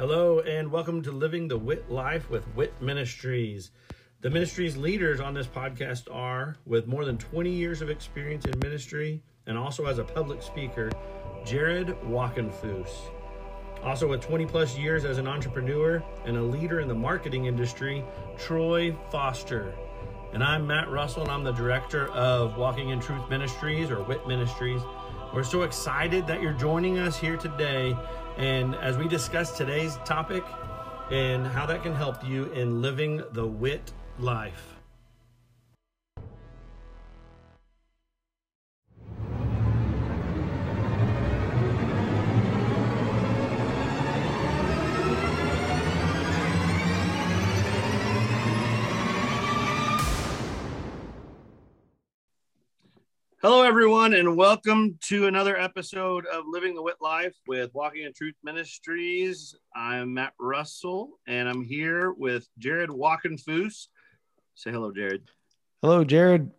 Hello, and welcome to Living the Wit Life with Wit Ministries. The ministry's leaders on this podcast are, with more than 20 years of experience in ministry and also as a public speaker, Jared Wachenfuss. Also, with 20 plus years as an entrepreneur and a leader in the marketing industry, Troy Foster. And I'm Matt Russell, and I'm the director of Walking in Truth Ministries or WIT Ministries. We're so excited that you're joining us here today and as we discuss today's topic and how that can help you in living the wit life. Hello, everyone, and welcome to another episode of Living the Wit Life with Walking in Truth Ministries. I'm Matt Russell, and I'm here with Jared Wachenfuss. Say hello, Jared. Hello, Jared.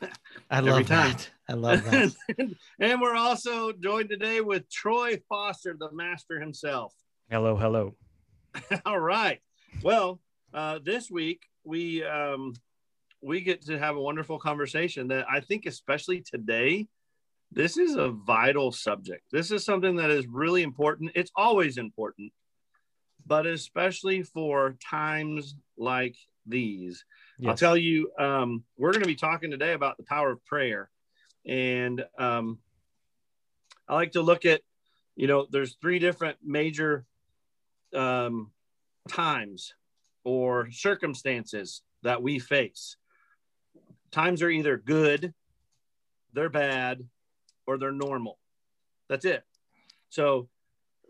I Every love time. that. I love that. and we're also joined today with Troy Foster, the master himself. Hello, hello. All right. Well, uh, this week we um, we get to have a wonderful conversation that I think, especially today, this is a vital subject. This is something that is really important. It's always important, but especially for times like these. I'll tell you, um, we're going to be talking today about the power of prayer, and um, I like to look at, you know, there's three different major um, times or circumstances that we face. Times are either good, they're bad, or they're normal. That's it. So,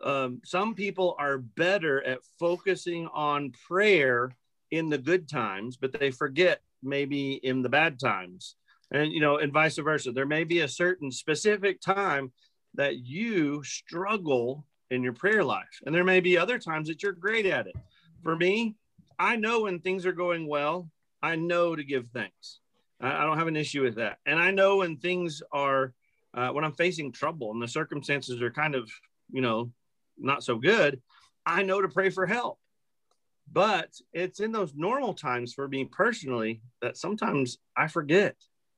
um, some people are better at focusing on prayer in the good times, but they forget maybe in the bad times. And, you know, and vice versa. There may be a certain specific time that you struggle in your prayer life. And there may be other times that you're great at it. For me, I know when things are going well, I know to give thanks. I, don't have an issue with that. And I know when things are, uh, when I'm facing trouble and the circumstances are kind of, you know, not so good, I know to pray for help. But it's in those normal times for me personally that sometimes I forget.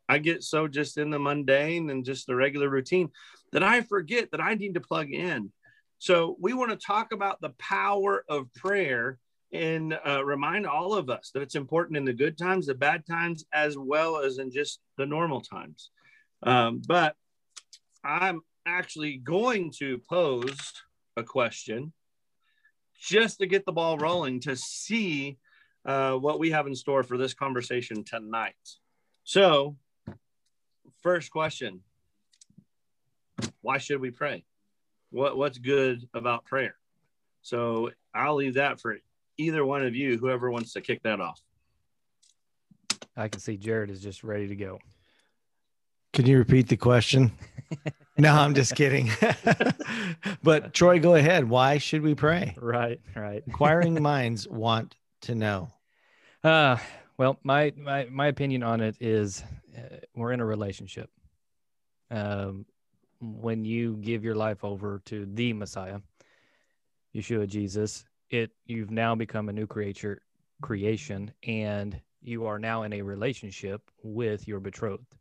I get so just in the mundane and just the regular routine that I forget that I need to plug in. So we want to talk about the power of prayer and uh, remind all of us that it's important in the good times, the bad times, as well as in just the normal times. Um, but I'm actually going to pose a question just to get the ball rolling to see uh, what we have in store for this conversation tonight. So, first question Why should we pray? What, what's good about prayer? So, I'll leave that for either one of you, whoever wants to kick that off. I can see Jared is just ready to go. Can you repeat the question? no, I'm just kidding. but Troy, go ahead. Why should we pray? Right, right. Inquiring minds want to know. Uh, well, my my my opinion on it is uh, we're in a relationship. Um, when you give your life over to the Messiah, Yeshua Jesus, it you've now become a new creature creation, and you are now in a relationship with your betrothed.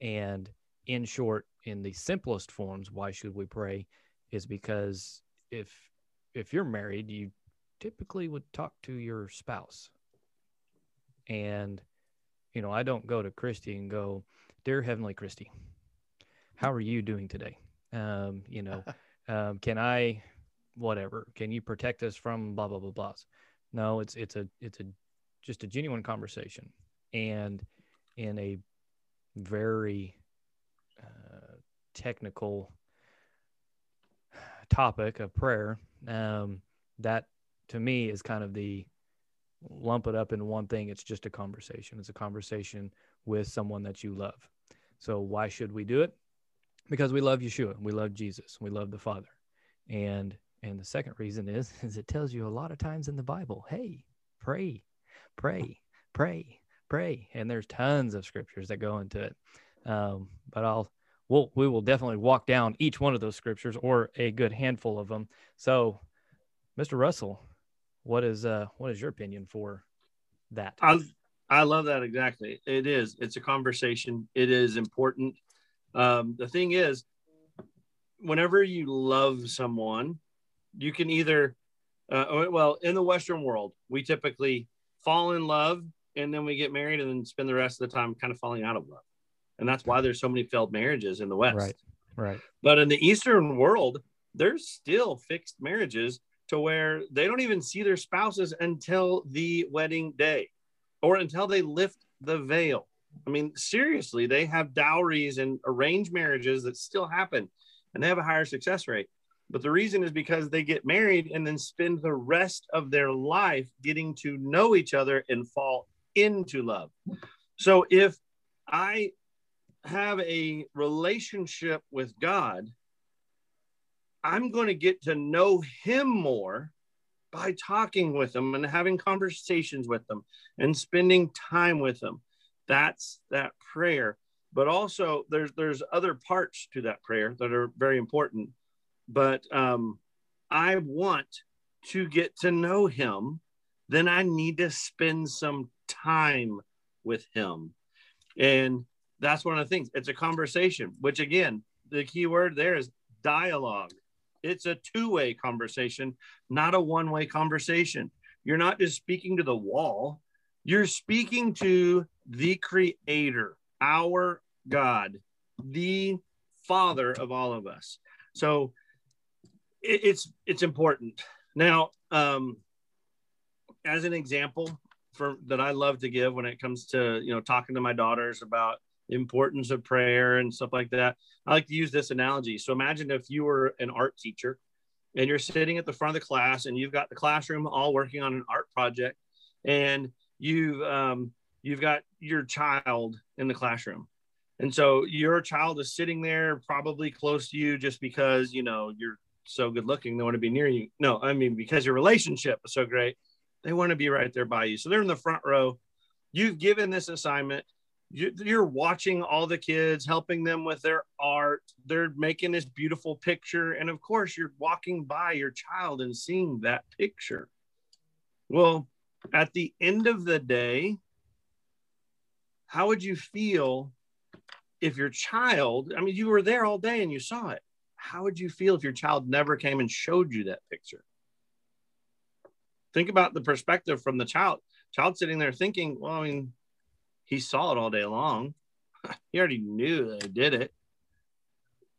And in short, in the simplest forms, why should we pray? Is because if if you're married, you typically would talk to your spouse. And, you know, I don't go to Christy and go, Dear Heavenly Christy, how are you doing today? Um, you know, um, can I, whatever, can you protect us from blah, blah, blah, blahs? No, it's, it's a, it's a, just a genuine conversation. And in a very uh, technical topic of prayer, um, that to me is kind of the lump it up in one thing. It's just a conversation. It's a conversation with someone that you love. So why should we do it? Because we love Yeshua. We love Jesus. We love the Father. And and the second reason is is it tells you a lot of times in the Bible, hey, pray, pray, pray, pray. And there's tons of scriptures that go into it. Um, but I'll we'll we will definitely walk down each one of those scriptures or a good handful of them. So Mr. Russell, what is uh what is your opinion for that? I I love that exactly. It is. It's a conversation. It is important. Um, the thing is, whenever you love someone, you can either, uh, well, in the Western world, we typically fall in love and then we get married and then spend the rest of the time kind of falling out of love. And that's why there's so many failed marriages in the West. Right. Right. But in the Eastern world, there's still fixed marriages to where they don't even see their spouses until the wedding day or until they lift the veil. I mean, seriously, they have dowries and arranged marriages that still happen and they have a higher success rate. But the reason is because they get married and then spend the rest of their life getting to know each other and fall into love. So if I have a relationship with God, I'm going to get to know Him more by talking with Him and having conversations with them and spending time with them. That's that prayer. But also, there's there's other parts to that prayer that are very important. But um, I want to get to know Him. Then I need to spend some time with Him, and that's one of the things. It's a conversation, which again, the key word there is dialogue. It's a two way conversation, not a one way conversation. You're not just speaking to the wall, you're speaking to the creator, our God, the father of all of us. So it, it's it's important. Now, um, as an example for that I love to give when it comes to you know talking to my daughters about the importance of prayer and stuff like that. I like to use this analogy. So imagine if you were an art teacher and you're sitting at the front of the class and you've got the classroom all working on an art project and you've um, you've got your child in the classroom and so your child is sitting there probably close to you just because you know you're so good looking they want to be near you. No i mean because your relationship is so great they want to be right there by you. So they're in the front row. You've given this assignment. You're watching all the kids helping them with their art. They're making this beautiful picture. And of course you're walking by your child and seeing that picture. Well at the end of the day how would you feel if your child i mean you were there all day and you saw it how would you feel if your child never came and showed you that picture think about the perspective from the child child sitting there thinking well i mean he saw it all day long. he already knew that I did it.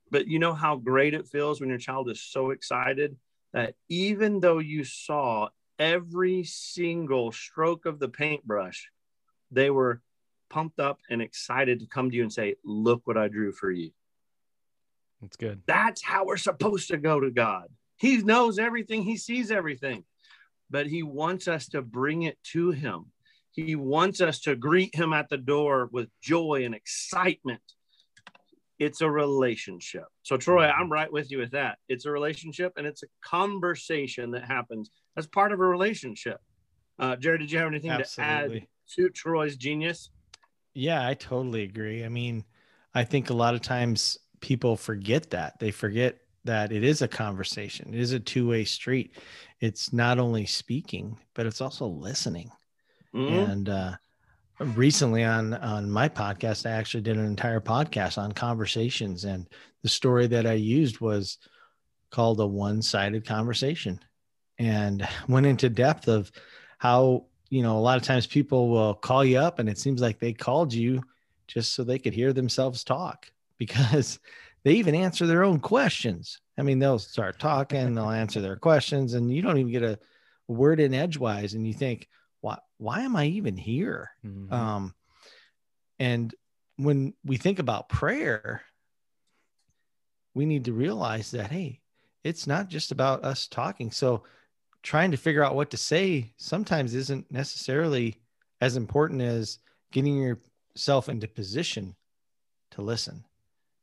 But you know how great it feels when your child is so excited that even though you saw every single stroke of the paintbrush, they were pumped up and excited to come to you and say, Look what I drew for you. That's good. That's how we're supposed to go to God. He knows everything, He sees everything, but He wants us to bring it to Him. He wants us to greet him at the door with joy and excitement. It's a relationship. So, Troy, I'm right with you with that. It's a relationship and it's a conversation that happens as part of a relationship. Uh, Jared, did you have anything Absolutely. to add to Troy's genius? Yeah, I totally agree. I mean, I think a lot of times people forget that. They forget that it is a conversation, it is a two way street. It's not only speaking, but it's also listening. Mm-hmm. And uh, recently on on my podcast, I actually did an entire podcast on conversations, and the story that I used was called a one sided conversation, and went into depth of how you know a lot of times people will call you up, and it seems like they called you just so they could hear themselves talk because they even answer their own questions. I mean, they'll start talking, they'll answer their questions, and you don't even get a word in edgewise, and you think, why why am I even here? Mm-hmm. Um, and when we think about prayer, we need to realize that hey, it's not just about us talking. So trying to figure out what to say sometimes isn't necessarily as important as getting yourself into position to listen.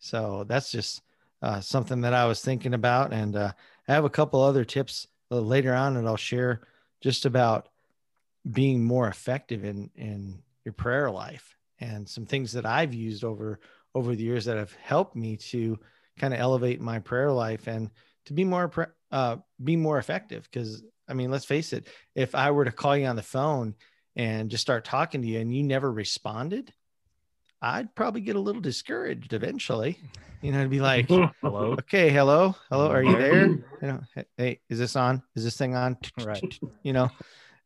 So that's just uh, something that I was thinking about, and uh, I have a couple other tips uh, later on that I'll share just about being more effective in in your prayer life and some things that I've used over over the years that have helped me to kind of elevate my prayer life and to be more uh, be more effective. Because I mean, let's face it, if I were to call you on the phone and just start talking to you and you never responded, I'd probably get a little discouraged eventually. You know, to be like, Hello. okay, hello, hello, are you there? You know, hey, is this on? Is this thing on? Right. You know,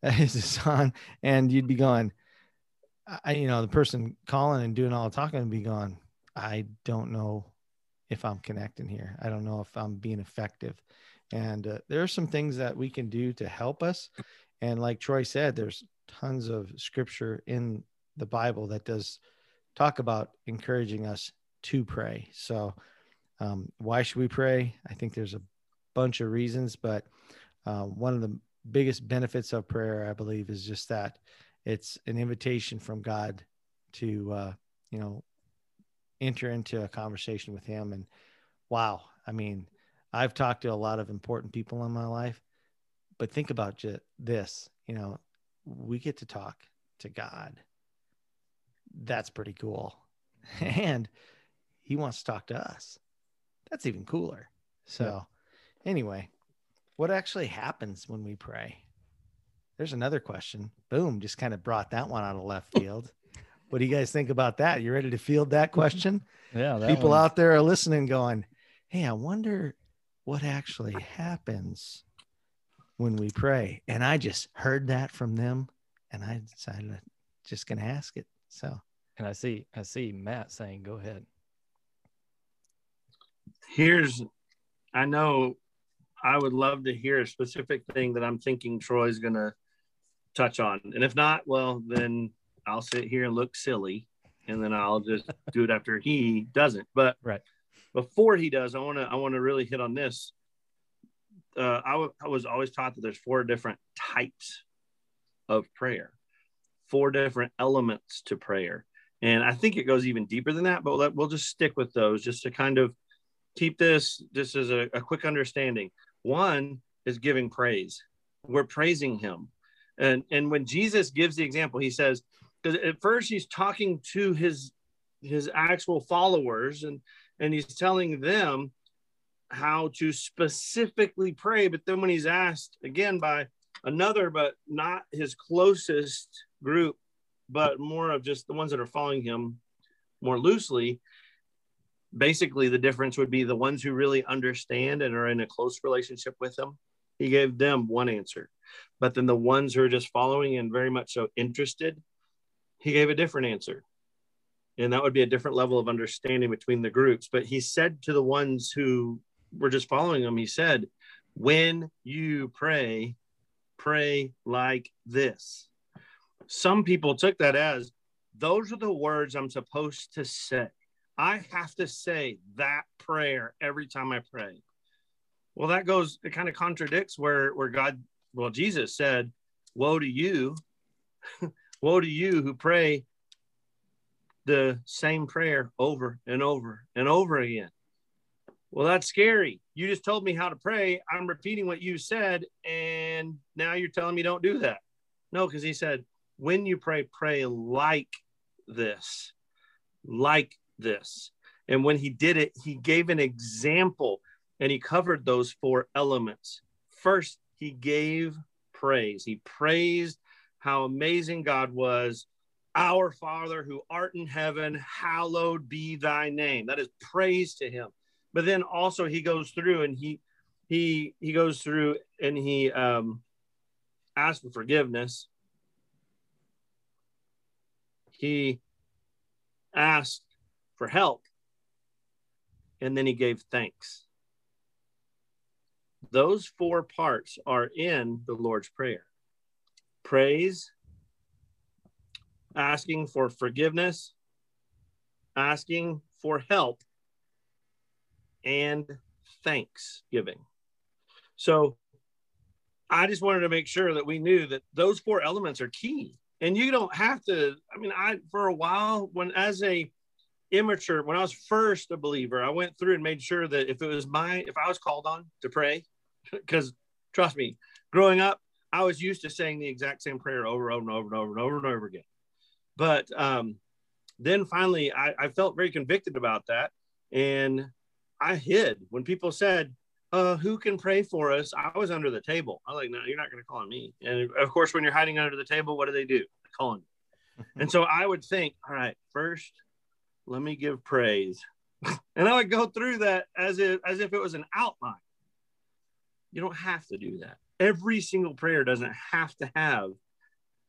is this on? And you'd be going, I, you know, the person calling and doing all the talking would be going, I don't know if I'm connecting here. I don't know if I'm being effective. And uh, there are some things that we can do to help us. And like Troy said, there's tons of scripture in the Bible that does talk about encouraging us to pray. So, um, why should we pray? I think there's a bunch of reasons, but uh, one of the biggest benefits of prayer, I believe, is just that it's an invitation from God to, uh, you know, enter into a conversation with Him. And wow, I mean, I've talked to a lot of important people in my life, but think about this, you know, we get to talk to God. That's pretty cool. And he wants to talk to us. That's even cooler. So, yeah. anyway, what actually happens when we pray? There's another question. Boom, just kind of brought that one out of left field. what do you guys think about that? You ready to field that question? Yeah. That People out there are listening, going, Hey, I wonder what actually happens when we pray. And I just heard that from them and I decided to just going to ask it. So, and I see, I see Matt saying, go ahead here's I know I would love to hear a specific thing that I'm thinking Troy's gonna touch on. And if not, well then I'll sit here and look silly and then I'll just do it after he doesn't. But right before he does, I wanna I wanna really hit on this. Uh, I, w- I was always taught that there's four different types of prayer, four different elements to prayer. And I think it goes even deeper than that, but we'll just stick with those just to kind of keep this just as a, a quick understanding. One is giving praise. We're praising him. And, and when Jesus gives the example, he says, because at first he's talking to his his actual followers and and he's telling them how to specifically pray but then when he's asked again by another but not his closest group but more of just the ones that are following him more loosely. Basically the difference would be the ones who really understand and are in a close relationship with him. He gave them one answer. But then the ones who are just following and very much so interested he gave a different answer. And that would be a different level of understanding between the groups. But he said to the ones who were just following him he said when you pray pray like this some people took that as those are the words i'm supposed to say I have to say that prayer every time I pray. Well, that goes, it kind of contradicts where, where God, well, Jesus said, Woe to you, woe to you who pray the same prayer over and over and over again. Well, that's scary. You just told me how to pray. I'm repeating what you said, and now you're telling me don't do that. No, because he said, when you pray, pray like this, like this. And when he did it, he gave an example and he covered those four elements. First, he gave praise. He praised how amazing God was. Our Father who art in heaven, hallowed be thy name. That is praise to him. But then also he goes through and he he he goes through and he um asks for forgiveness. He asked for help. And then he gave thanks. Those four parts are in the Lord's Prayer praise, asking for forgiveness, asking for help, and thanksgiving. So I just wanted to make sure that we knew that those four elements are key. And you don't have to, I mean, I, for a while, when as a immature when i was first a believer i went through and made sure that if it was my if i was called on to pray because trust me growing up i was used to saying the exact same prayer over and over and over and over and over again but um, then finally I, I felt very convicted about that and i hid when people said uh, who can pray for us? I was under the table. I was like, no, you're not going to call on me. And of course, when you're hiding under the table, what do they do? They call on you. and so I would think, all right, first, let me give praise. and I would go through that as if as if it was an outline. You don't have to do that. Every single prayer doesn't have to have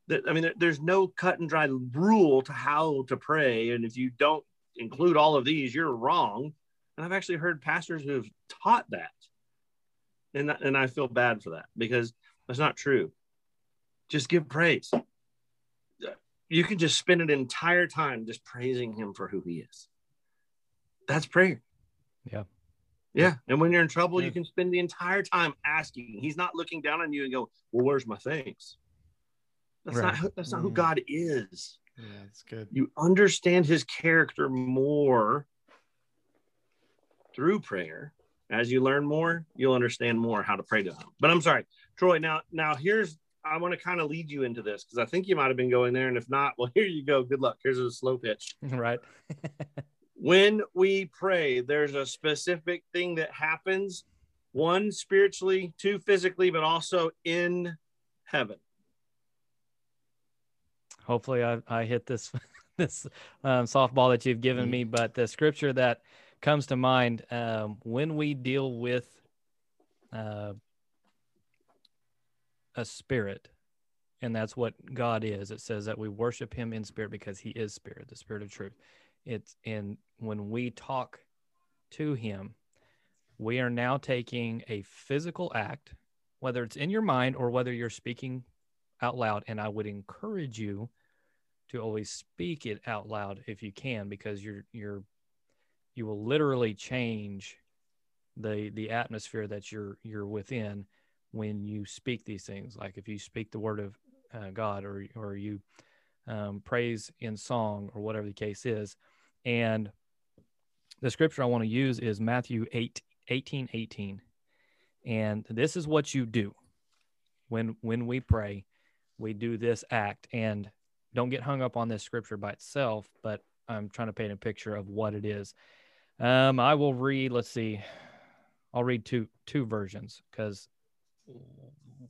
that. I mean, there's no cut and dry rule to how to pray. And if you don't include all of these, you're wrong. And I've actually heard pastors who have taught that. And, and I feel bad for that because that's not true. Just give praise. You can just spend an entire time just praising him for who he is. That's prayer. Yeah. Yeah. And when you're in trouble, yeah. you can spend the entire time asking. He's not looking down on you and go, Well, where's my thanks? That's right. not that's not mm. who God is. Yeah, that's good. You understand his character more through prayer. As you learn more, you'll understand more how to pray to him. But I'm sorry, Troy. Now, now here's I want to kind of lead you into this because I think you might have been going there, and if not, well, here you go. Good luck. Here's a slow pitch. Right. when we pray, there's a specific thing that happens. One spiritually, two physically, but also in heaven hopefully I, I hit this this um, softball that you've given mm-hmm. me. But the scripture that comes to mind um, when we deal with uh, a spirit, and that's what God is. It says that we worship Him in spirit because He is spirit, the spirit of truth. It's and when we talk to Him, we are now taking a physical act, whether it's in your mind or whether you're speaking out loud. And I would encourage you to always speak it out loud if you can because you're you're you will literally change the the atmosphere that you're you're within when you speak these things. Like if you speak the word of uh, god or or you um, praise in song or whatever the case is. And the scripture i want to use is matthew 8 18 18 and this is what you do when when we pray we do this act. And don't get hung up on this scripture by itself, but I'm trying to paint a picture of what it is. Um, I will read. Let's see. I'll read two two versions because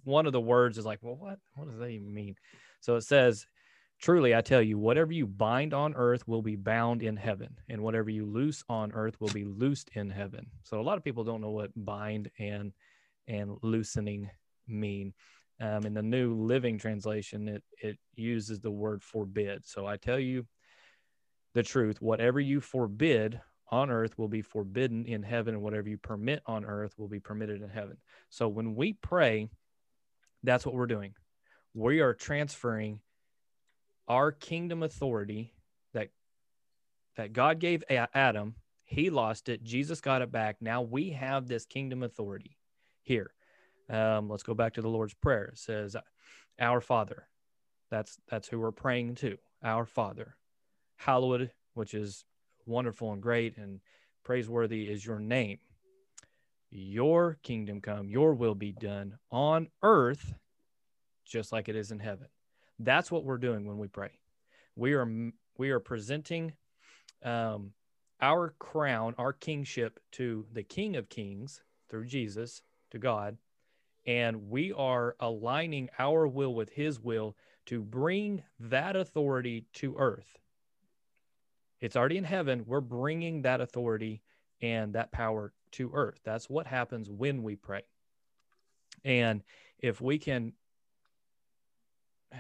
one of the words is like, well, what what does that even mean? So it says, "Truly, I tell you, whatever you bind on earth will be bound in heaven, and whatever you loose on earth will be loosed in heaven." So a lot of people don't know what bind and and loosening mean. Um, in the New Living Translation, it, it uses the word forbid. So I tell you the truth whatever you forbid on earth will be forbidden in heaven, and whatever you permit on earth will be permitted in heaven. So when we pray, that's what we're doing. We are transferring our kingdom authority that that God gave Adam. He lost it. Jesus got it back. Now we have this kingdom authority here. Um, let's go back to the Lord's Prayer. It says, Our Father. That's that's who we're praying to. Our Father. Hallowed, which is wonderful and great and praiseworthy is your name. Your kingdom come, your will be done on earth just like it is in heaven. That's what we're doing when we pray. We are we are presenting um, our crown, our kingship to the King of Kings through Jesus, to God, and we are aligning our will with his will to bring that authority to earth. It's already in heaven. We're bringing that authority and that power to earth. That's what happens when we pray. And if we can,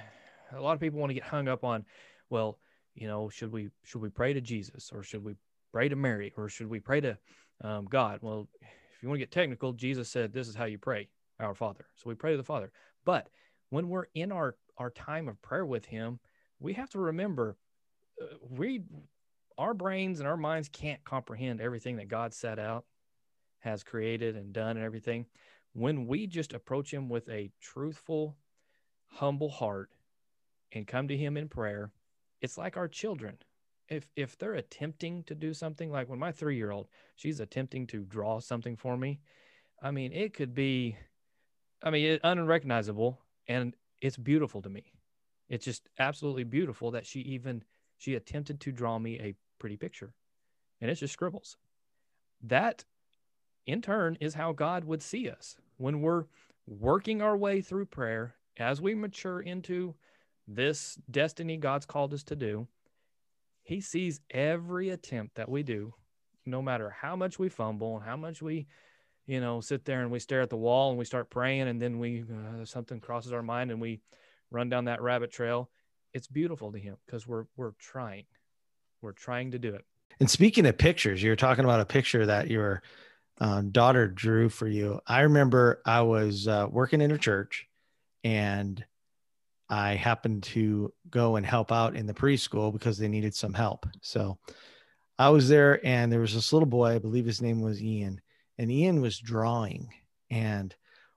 a lot of people want to get hung up on, well, you know, should we should we pray to Jesus or should we pray to Mary or should we pray to um, God? Well, if you want to get technical, Jesus said this is how you pray our Father. So we pray to the Father. But when we're in our our time of prayer with Him, we have to remember uh, we our brains and our minds can't comprehend everything that God set out, has created and done and everything. When we just approach Him with a truthful, humble heart and come to Him in prayer, it's like our children. If if they're attempting to do something, like when my three year old, she's attempting to draw something for me. I mean, it could be I mean, it, unrecognizable, and it's beautiful to me. It's just absolutely beautiful that she even she attempted to draw me a pretty picture, and it's just scribbles. That in turn is how God would see us when we're working our way through prayer as we mature into this destiny God's called us to do. He sees every attempt that we do, no matter how much we fumble and how much we, you know, sit there and we stare at the wall and we start praying and then we uh, something crosses our mind and we run down that rabbit trail. It's beautiful to him because we're we're trying. We're trying to do it. And speaking of pictures, you're talking about a picture that your uh, daughter drew for you. I remember I was uh, working in a church and I happened to go and help out in the preschool because they needed some help. So I was there and there was this little boy, I believe his name was Ian, and Ian was drawing. And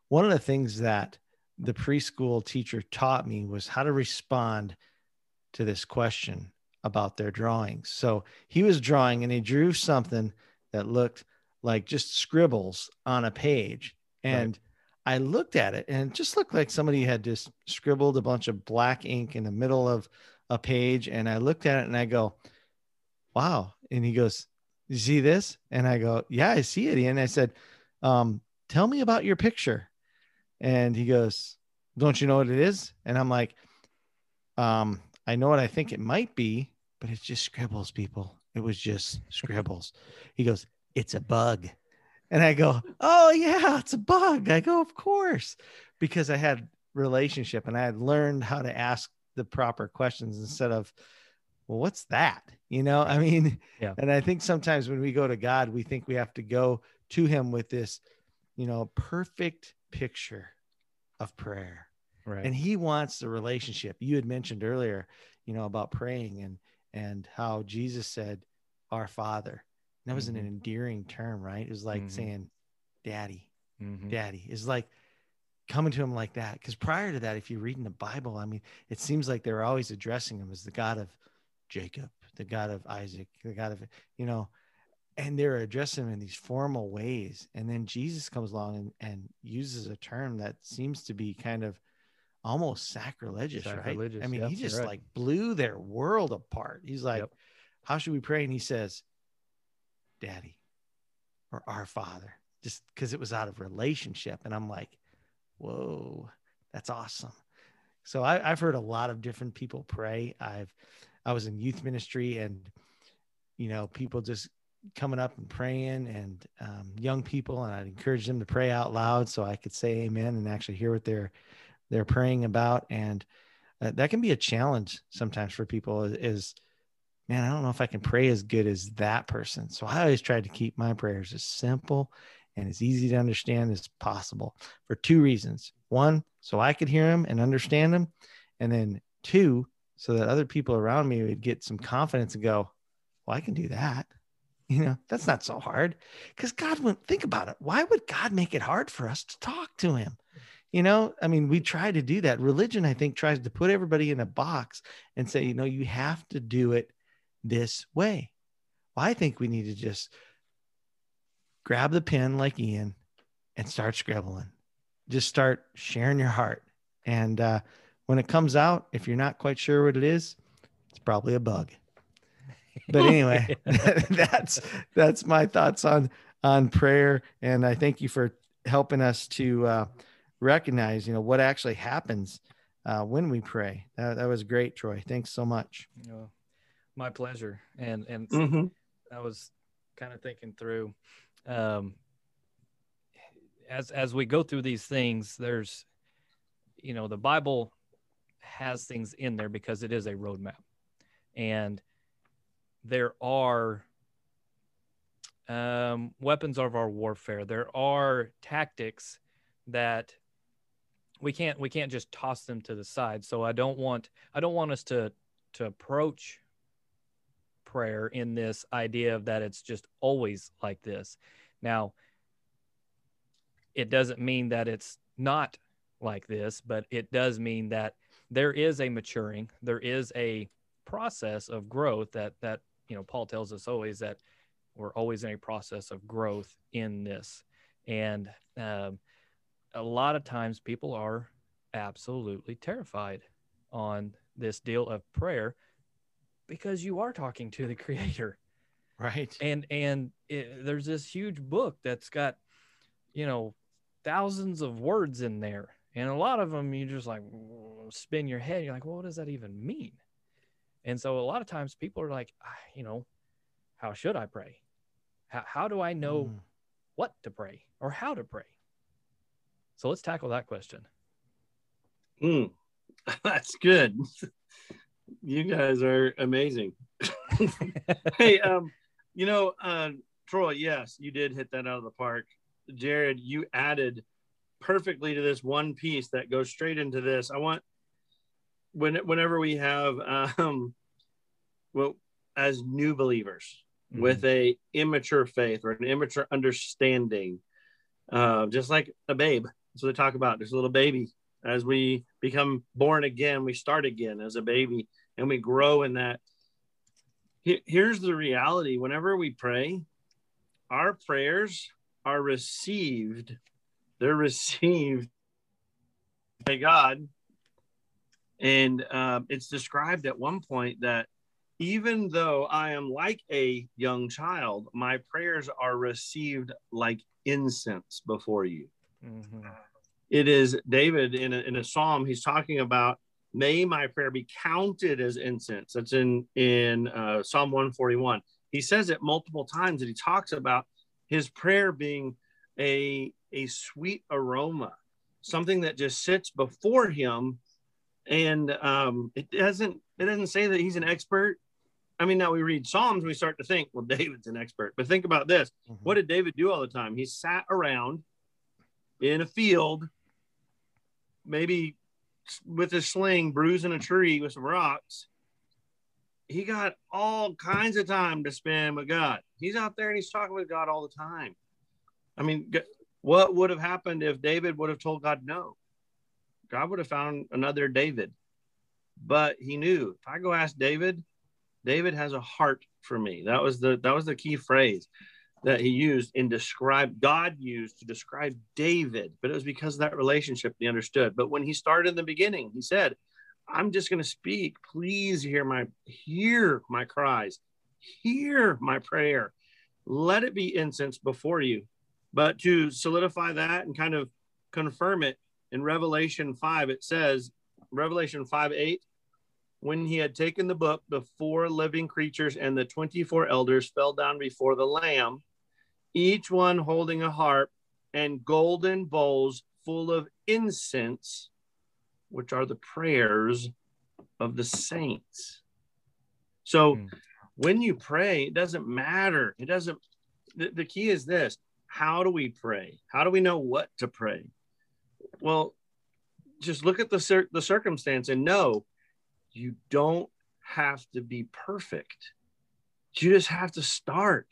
one of the things that the preschool teacher taught me was how to respond to this question about their drawings. So he was drawing and he drew something that looked like just scribbles on a page. And right. I looked at it and it just looked like somebody had just scribbled a bunch of black ink in the middle of a page. And I looked at it and I go, wow. And he goes, you see this? And I go, yeah, I see it. And I said, um, tell me about your picture. And he goes, don't you know what it is? And I'm like, um, I know what I think it might be, but it's just scribbles, people. It was just scribbles. He goes, It's a bug. And I go, Oh, yeah, it's a bug. I go, Of course, because I had relationship and I had learned how to ask the proper questions instead of, Well, what's that? You know, I mean, yeah. And I think sometimes when we go to God, we think we have to go to Him with this, you know, perfect picture of prayer. Right. And He wants the relationship. You had mentioned earlier, you know, about praying and and how Jesus said, Our Father. And that was mm-hmm. an endearing term, right? It was like mm-hmm. saying, Daddy, mm-hmm. Daddy. Is like coming to him like that. Because prior to that, if you read in the Bible, I mean, it seems like they were always addressing him as the God of Jacob, the God of Isaac, the God of, you know, and they're addressing him in these formal ways. And then Jesus comes along and, and uses a term that seems to be kind of almost sacrilegious, sacrilegious right? I mean, yep, he just right. like blew their world apart. He's like, yep. How should we pray? And he says, Daddy or our Father, just because it was out of relationship. And I'm like, Whoa, that's awesome. So I, I've heard a lot of different people pray. I've I was in youth ministry and you know, people just coming up and praying and um, young people and i'd encourage them to pray out loud so i could say amen and actually hear what they're they're praying about and uh, that can be a challenge sometimes for people is, is man i don't know if i can pray as good as that person. So i always try to keep my prayers as simple and as easy to understand as possible for two reasons. One so i could hear them and understand them and then two so that other people around me would get some confidence and go well i can do that. You know that's not so hard because god wouldn't think about it. Why would god make it hard for us to talk to him you know i mean we try to do that. Religion i think tries to put everybody in a box and say you know you have to do it this way. Well, i think we need to just grab the pen like ian and start scribbling. Just start sharing your heart. And uh, when it comes out if you're not quite sure what it is it's probably a bug. But anyway that's that's my thoughts on on prayer. And i thank you for helping us to uh, recognize, you know, what actually happens uh, when we pray. That, that was great, Troy. Thanks so much. Oh, my pleasure. And and mm-hmm. I was kind of thinking through, um, as as we go through these things, there's, you know, the Bible has things in there because it is a roadmap, and there are um, weapons of our warfare. There are tactics that we can't we can't just toss them to the side. So I don't want I don't want us to to approach prayer in this idea of that it's just always like this. Now, it doesn't mean that it's not like this, but it does mean that there is a maturing, there is a process of growth that that you know Paul tells us always that we're always in a process of growth in this, and um, a lot of times people are absolutely terrified on this deal of prayer because you are talking to the creator right and and it, there's this huge book that's got you know, thousands of words in there. And a lot of them you just like spin your head. You're like, well, what does that even mean? And so a lot of times people are like, ah, you know, how should I pray? How, how do I know mm. what to pray or how to pray? So let's tackle that question. Mm, that's good. you guys are amazing. hey, um, you know, uh, Troy, yes, you did hit that out of the park. Jared, you added perfectly to this one piece that goes straight into this. I want when whenever we have um well as new believers mm-hmm. with a immature faith or an immature understanding, uh, just like a babe. What they talk about. There's a little baby. As we become born again, we start again as a baby and we grow in that. Here's the reality whenever we pray, our prayers are received. They're received by God. And um, it's described at one point that even though I am like a young child, my prayers are received like incense before you. Mm-hmm. It is David in a, in a psalm, he's talking about, may my prayer be counted as incense. That's in, in uh, Psalm 141. He says it multiple times and he talks about his prayer being a, a sweet aroma, something that just sits before him. And um, it doesn't it doesn't say that he's an expert. I mean, now we read Psalms, we start to think, well, David's an expert. But think about this: mm-hmm. what did David do all the time? He sat around in a field, maybe with his sling, bruising a tree with some rocks. He got all kinds of time to spend with God. He's out there and he's talking with God all the time. I mean, what would have happened if David would have told God no? God would have found another David. But he knew if I go ask David, David has a heart for me. That was the that was the key phrase that he used in describe God used to describe David, but it was because of that relationship he understood. But when he started in the beginning, he said, I'm just going to speak. Please hear my hear my cries. Hear my prayer. Let it be incense before you. But to solidify that and kind of confirm it in Revelation 5, it says, Revelation 5 8, when he had taken the book, the four living creatures and the 24 elders fell down before the Lamb, each one holding a harp and golden bowls full of incense, which are the prayers of the saints. So mm. when you pray, it doesn't matter. It doesn't, the, the key is this how do we pray? How do we know what to pray? Well, just look at the cir- the circumstance and know you don't have to be perfect. You just have to start.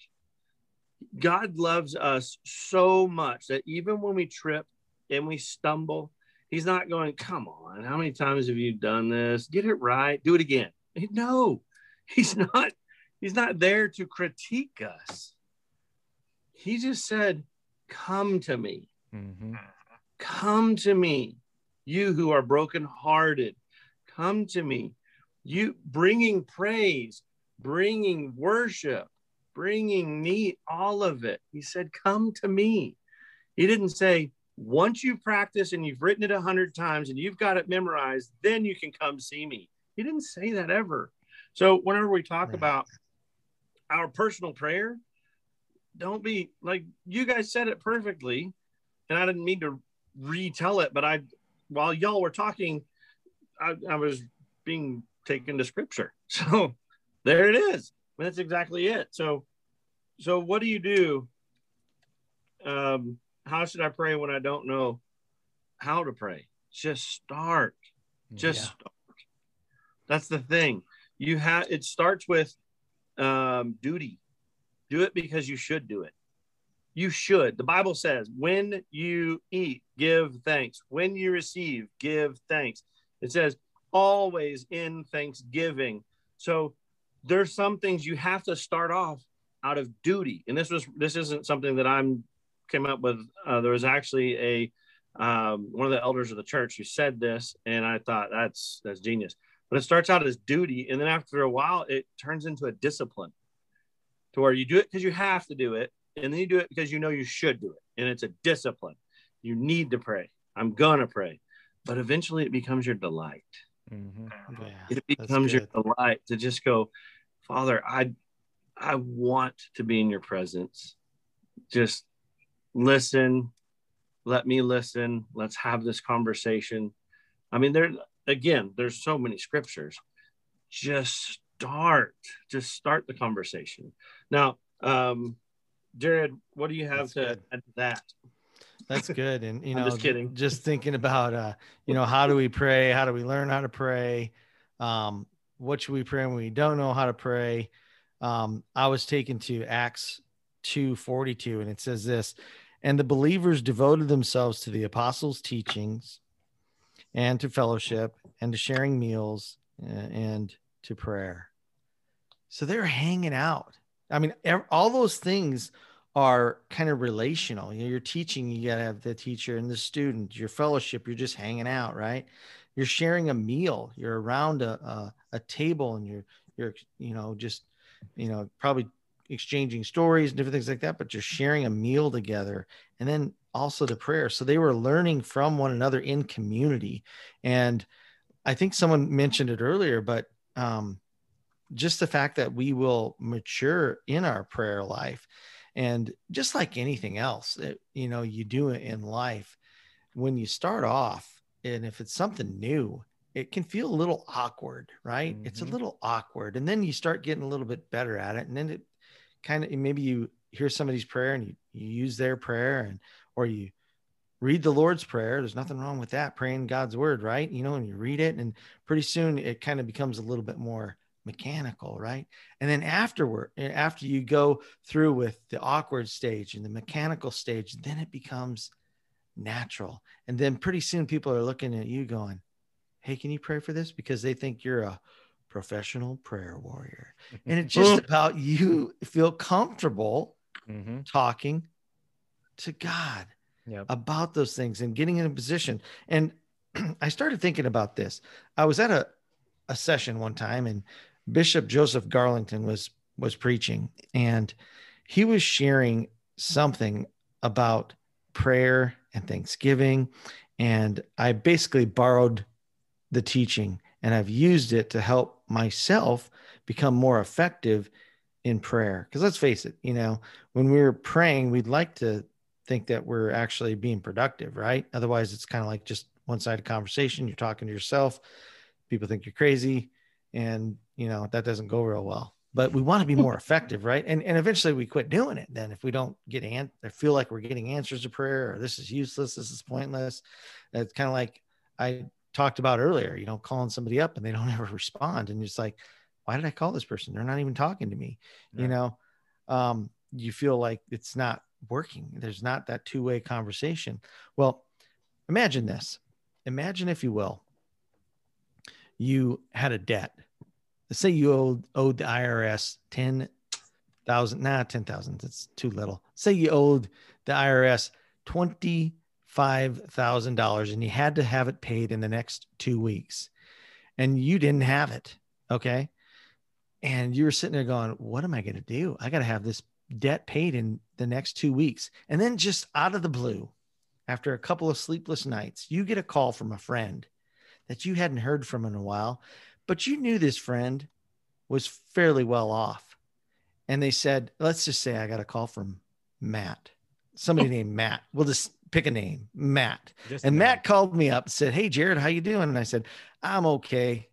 God loves us so much that even when we trip and we stumble, He's not going, Come on, how many times have you done this? Get it right, do it again. No, He's not. He's not there to critique us. He just said, Come to me. Mm-hmm. Come to me, you who are brokenhearted. Come to me. You bringing praise, bringing worship, bringing me, all of it. He said, Come to me. He didn't say, once you've practiced and you've written it a hundred times and you've got it memorized, then you can come see me. He didn't say that ever. So whenever we talk right. about our personal prayer, don't be like you guys said it perfectly, and I didn't mean to retell it, but I while y'all were talking, I, I was being taken to scripture. So there it is. That's exactly it. So so what do you do? Um, how should I pray when I don't know how to pray? Just start. Just yeah. start. That's the thing. You have it starts with um, duty. Do it because you should do it. You should. The Bible says, when you eat, give thanks. When you receive, give thanks. It says, always in thanksgiving. So there's some things you have to start off out of duty. And this was this isn't something that I'm came up with. Uh, there was actually a um, one of the elders of the church who said this, and I thought that's that's genius. But it starts out as duty, and then after a while, it turns into a discipline to where you do it because you have to do it, and then you do it because you know you should do it. and it's a discipline. You need to pray. I'm gonna pray, but eventually it becomes your delight. Mm-hmm. Yeah, It becomes your delight to just go, Father, I I want to be in your presence. Just listen, let me listen. Let's have this conversation. I mean, there again, there's so many scriptures. Just start, just start the conversation. Now, um, Jared, what do you have That's to good. add to that? That's good. And you know, just kidding. Just thinking about uh, you know, how do we pray? How do we learn how to pray? Um, what should we pray when we don't know how to pray? Um, I was taken to Acts 2:42, and it says this, and the believers devoted themselves to the apostles' teachings and to fellowship and to sharing meals and to prayer. So they're hanging out. I mean, all those things are kind of relational. You know, you're teaching, you got to have the teacher and the student, your fellowship, you're just hanging out, right? You're sharing a meal, you're around a, a, a table and you're, you're, you know, just, you know, probably exchanging stories and different things like that, but you're sharing a meal together. And then also the prayer. So they were learning from one another in community. And I think someone mentioned it earlier, but um, just the fact that we will mature in our prayer life and just like anything else that you know you do it in life when you start off and if it's something new it can feel a little awkward right? It's a Mhm. little awkward and then you start getting a little bit better at it and then it kind of maybe you hear somebody's prayer and you, you use their prayer and or you read the lord's prayer there's nothing wrong with that praying god's word right? You know and you read it and pretty soon it kind of becomes a little bit more mechanical right? And then afterward eh, after you go through with the awkward stage and the mechanical stage then it becomes natural and then pretty soon people are looking at you going hey can you pray for this because they think you're a professional prayer warrior and it's just about you feel comfortable Mm-hmm. talking to god Yep. about those things and getting in a position. And I started thinking about this. I was at a, a session one time and Bishop Joseph Garlington was was preaching and he was sharing something about prayer and thanksgiving and I basically borrowed the teaching and I've used it to help myself become more effective in prayer because let's face it you know when we're praying we'd like to think that we're actually being productive, right? Otherwise, it's kind of like just one sided conversation. You're talking to yourself. People think you're crazy, and you know that doesn't go real well. But we want to be more effective, right? And and eventually we quit doing it. Then if we don't get an, or feel like we're getting answers to prayer, or this is useless, this is pointless. It's kind of like I talked about earlier. You know, calling somebody up and they don't ever respond, and it's like, why did I call this person? They're not even talking to me. You know, um, you feel like it's not working. There's not that two way conversation. Well, imagine this. Imagine, if you will, you had a debt. Let's say you owed, owed the IRS 10,000, nah, 10,000. That's too little. Say you owed the IRS $25,000 and you had to have it paid in the next two weeks and you didn't have it. Okay. And you were sitting there going, what am I going to do? I got to have this debt paid in the next two weeks. And then just out of the blue, after a couple of sleepless nights, you get a call from a friend that you hadn't heard from in a while, but you knew this friend was fairly well off. And they said, let's just say I got a call from Matt, somebody oh. named Matt. We'll just pick a name, Matt. Just And. Matt called me up and said, Hey, Jared, how you doing? And I said, I'm okay.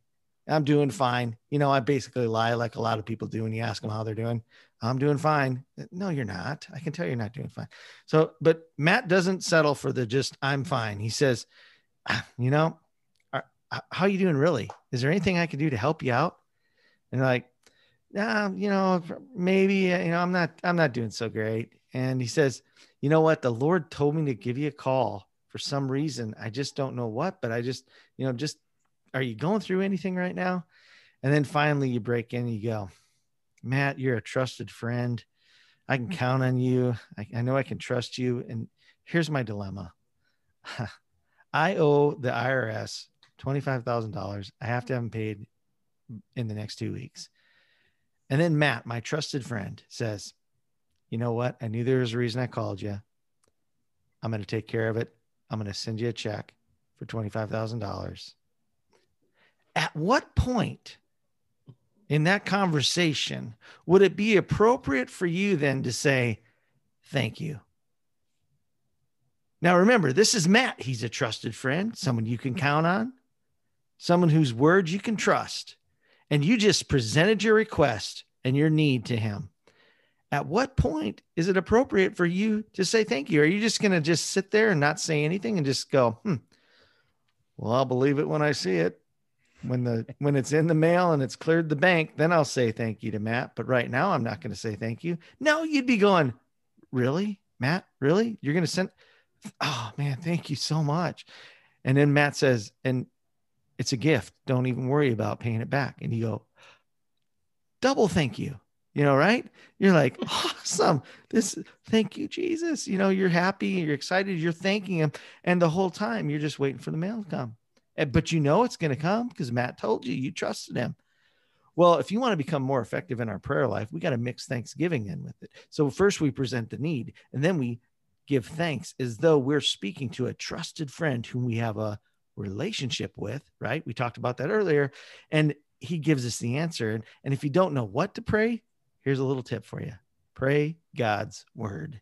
I'm doing fine. You know, I basically lie like a lot of people do when you ask them how they're doing. I'm doing fine. No, you're not. I can tell you're not doing fine. So, but Matt doesn't settle for the just I'm fine. He says, "Ah, you know, are, how you doing really? Is there anything I can do to help you out? And like, nah, you know, maybe, you know, I'm not, I'm not doing so great. And he says, you know what? The Lord told me to give you a call for some reason. I just don't know what, but I just, you know, just, are you going through anything right now? And then finally you break in and you go, Matt, you're a trusted friend. I can mm. count on you. I, I know I can trust you. And here's my dilemma I owe the IRS $25,000. I have to have them paid in the next two weeks. And then Matt, my trusted friend, says, You know what? I knew there was a reason I called you. I'm going to take care of it. I'm going to send you a check for $25,000. At what point in that conversation would it be appropriate for you then to say, Thank you? Now, remember, this is Matt. He's a trusted friend, someone you can mm-hmm. count on, someone whose words you can trust. And you just presented your request and your need to him. At what point is it appropriate for you to say thank you? Are you just going to just sit there and not say anything and just go, hmm, well, I'll believe it when I see it. When the when it's in the mail and it's cleared the bank, then I'll say thank you to Matt. But right now, I'm not going to say thank you. No, you'd be going, really, Matt? Really? You're going to send? Oh man, thank you so much. And then Matt says, and it's a gift. Don't even worry about paying it back. And you go, double thank you you know, right? You're like, awesome. This, thank you, Jesus. You know, you're happy, you're excited, you're thanking him. And the whole time you're just waiting for the mail to come. But you know it's going to come because Matt told you, you trusted him. Well, if you want to become more effective in our prayer life, we got to mix Thanksgiving in with it. So first we present the need, and then we give thanks as though we're speaking to a trusted friend whom we have a relationship with, right? We talked about that earlier. And he gives us the answer. And, and if you don't know what to pray, here's a little tip for you pray God's word.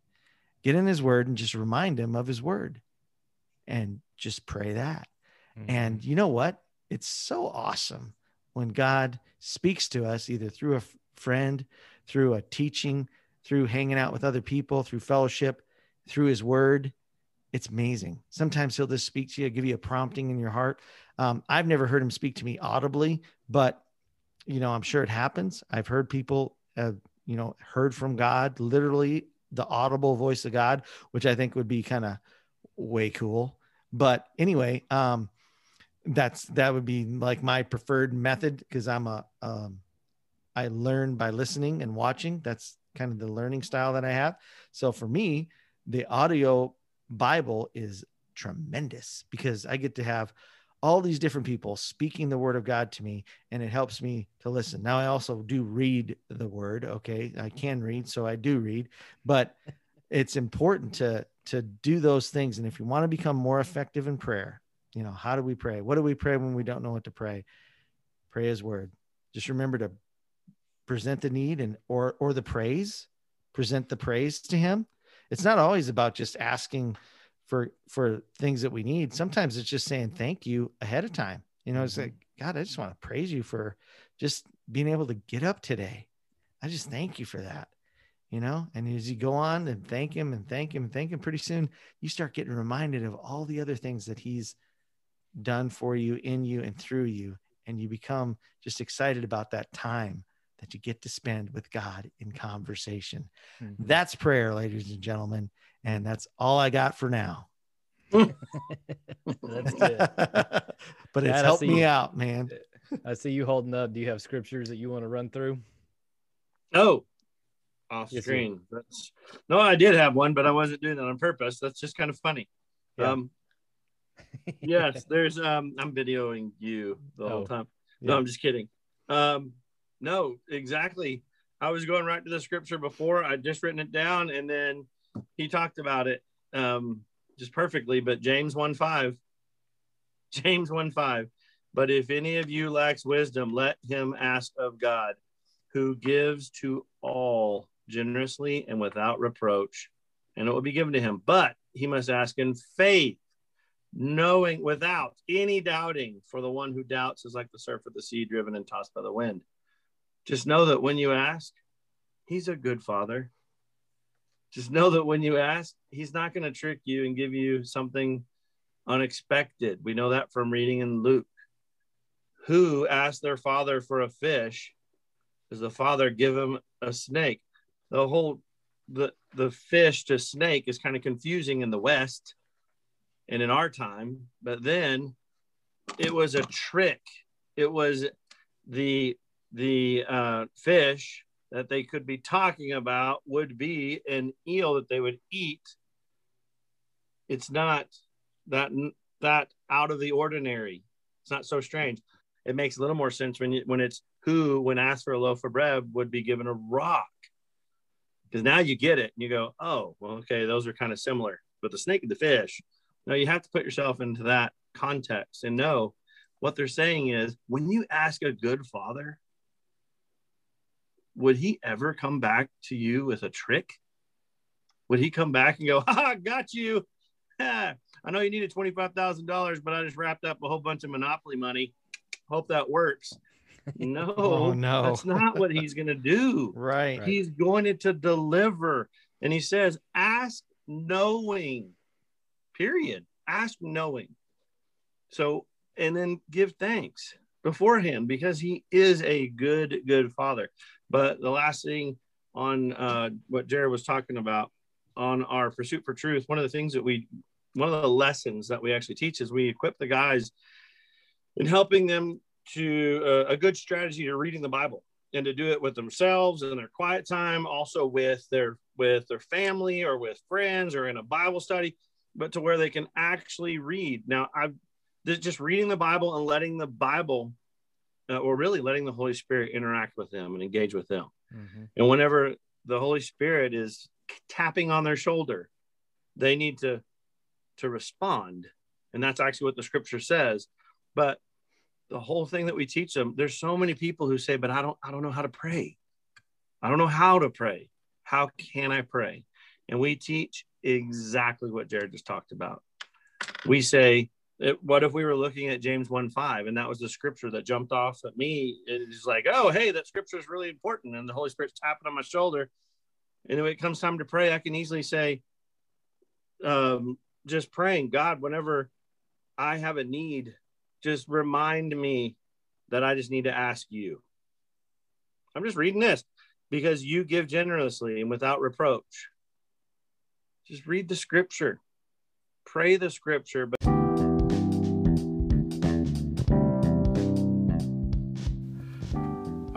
Get in his word and just remind him of his word and just pray that. Mm-hmm. And you know what? It's so awesome when God speaks to us either through a f- friend, through a teaching, through hanging out with other people, through fellowship, through his word. It's amazing. Sometimes he'll just speak to you, give you a prompting in your heart. Um, I've never heard him speak to me audibly, but you know, I'm sure it happens. I've heard people you know heard from God, literally the audible voice of God, which I think would be kind of way cool. But anyway, um, that's that would be like my preferred method because I'm a um, I learn by listening and watching. That's kind of the learning style that I have. So for me, the audio Bible is tremendous because I get to have all these different people speaking the word of God to me, and it helps me to listen. Now, I also do read the word. Okay. I can read, so I do read, but it's important to to do those things. And if you want to become more effective in prayer, you know, how do we pray? What do we pray when we don't know what to pray? Pray his word. Just remember to present the need and or or the praise, present the praise to him. It's not always about just asking for for things that we need. Sometimes it's just saying thank you ahead of time. You know it's mm-hmm. like god i just want to praise you for just being able to get up today. I just thank you for that. You know and as you go on and thank him and thank him and thank him pretty soon you start getting reminded of all the other things that he's done for you in you and through you. And you become just excited about that time that you get to spend with god in conversation. Mm-hmm. that's prayer ladies and gentlemen and that's all I got for now. that's good. but it's helped me you, out, man. I see you holding up. Do you have scriptures that you want to run through? Oh, off yes, screen. That's, no, I did have one, but I wasn't doing that on purpose. That's just kind of funny. Yeah. Um, yes, there's. Um, I'm videoing you the oh, whole time. No, yeah. I'm just kidding. Um, no, exactly. I was going right to the scripture before. I just written it down, and then he talked about it um, just perfectly. But James 1 5, James 1 5. But if any of you lacks wisdom, let him ask of God, who gives to all generously and without reproach, and it will be given to him. But he must ask in faith, knowing without any doubting. For the one who doubts is like the surf of the sea driven and tossed by the wind. Just know that when you ask, he's a good father just know that when you ask, he's not going to trick you and give you something unexpected. We know that from reading in Luke. Who asked their father for a fish? Does the father give him a snake? The whole the the fish to snake is kind of confusing in the West and in our time, but then it was a trick. It was the the uh, fish that they could be talking about would be an eel that they would eat. It's not that that out of the ordinary. It's not so strange. It makes a little more sense when you, when it's who, when asked for a loaf of bread, would be given a rock. Because now you get it and you go, oh, well, okay, those are kind of similar. but the snake and the fish. No, you have to put yourself into that context and know what they're saying is when you ask a good father, would he ever come back to you with a trick? Would he come back and go, ha, got you? I know you needed $25,000, but I just wrapped up a whole bunch of Monopoly money. Hope that works. No, Oh, no. that's not what he's going to do. Right. He's going to deliver. And he says, ask knowing, period. Ask knowing. So, and then give thanks beforehand because he is a good, good father. But the last thing on uh, what Jared was talking about on our pursuit for truth, one of the things that we, one of the lessons that we actually teach is we equip the guys in helping them to uh, a good strategy to reading the Bible and to do it with themselves in their quiet time, also with their with their family or with friends or in a Bible study, but to where they can actually read. Now, I've just reading the Bible and letting the Bible, uh, or really letting the Holy Spirit interact with them and engage with them. Mm-hmm. And whenever the Holy Spirit is tapping on their shoulder, they need to to respond, and that's actually what the Scripture says. But the whole thing that we teach them, there's so many people who say, "But I don't, I don't know how to pray. I don't know how to pray. How can I pray?" And we teach exactly what Jared just talked about. We say, it, what if we were looking at James 1 5 and that was the scripture that jumped off at me? It's like, oh, hey, that scripture is really important. And the Holy Spirit's tapping on my shoulder. And when it comes time to pray, I can easily say, um, just praying, God, whenever I have a need, just remind me that I just need to ask you. I'm just reading this because you give generously and without reproach. Just read the scripture, pray the scripture, but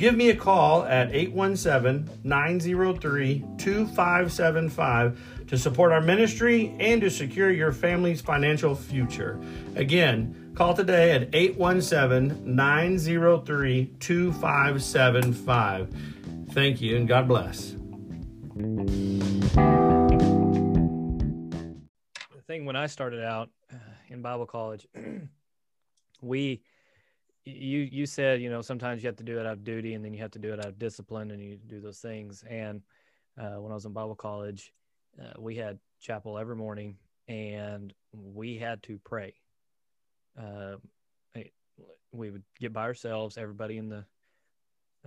Give me a call at 817 903 2575 to support our ministry and to secure your family's financial future. Again, call today at 817 903 2575. Thank you and God bless. the thing when I started out uh, in Bible college, we you you said you know sometimes you have to do it out of duty and then you have to do it out of discipline and you do those things and uh, when I was in Bible college, uh, we had chapel every morning and we had to pray. Uh, we would get by ourselves. Everybody in the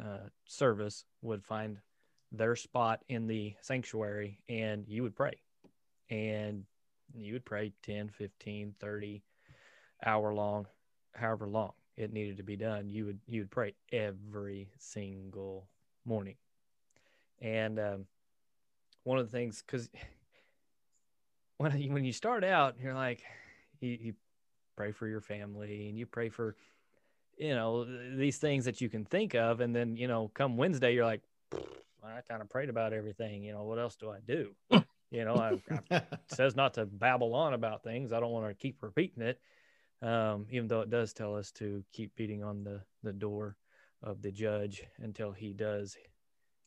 uh, service would find their spot in the sanctuary and you would pray. And you would pray 10, 15, 30 hour long, however long it needed to be done. You would, you would pray every single morning. And, um, one of the things, cause when, you- when you start out, you're like, you, you pray for your family and you pray for, you know, these things that you can think of. And then, you know, come Wednesday, you're like, I kind of prayed about everything. You know, what else do I do? you know, I, I says not to babble on about things. I don't want to keep repeating it, um, even though it does tell us to keep beating on the, the door of the judge until he does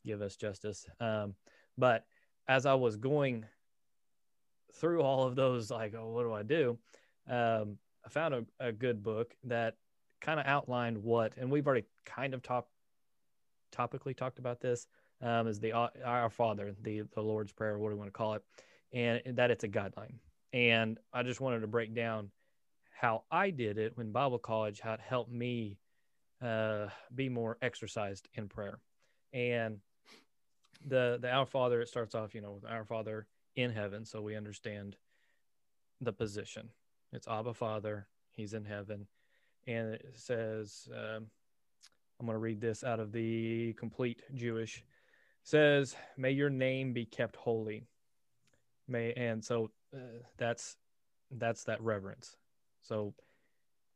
give us justice. Um, but as I was going through all of those, like, oh, what do I do? Um, I found a, a good book that kind of outlined what, and we've already kind of talked topically talked about this um, is the uh, our father the the lord's prayer what do you want to call it and that it's a guideline and i just wanted to break down how i did it when bible college how it helped me uh, be more exercised in prayer and the the our father it starts off you know with our father in heaven so we understand the position it's abba father he's in heaven and it says um, i'm going to read this out of the complete jewish says, "May your name be kept holy." May and so uh, that's that's that reverence. So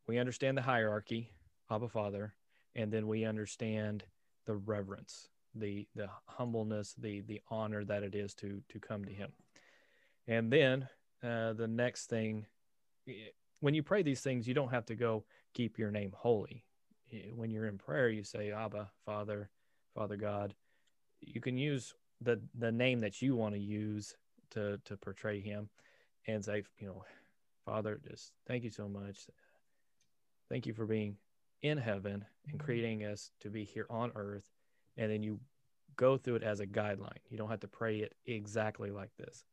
we understand the hierarchy, Abba Father, and then we understand the reverence, the the humbleness, the the honor that it is to to come to Him. And then uh, the next thing, when you pray these things, you don't have to go keep your name holy. When you're in prayer, you say Abba, Father, Father God. You can use the the name that you want to use to to portray Him, and say, you know, Father, just thank you so much. Thank you for being in heaven and mm-hmm. creating us to be here on earth. And then you go through it as a guideline. You don't have to pray it exactly like this.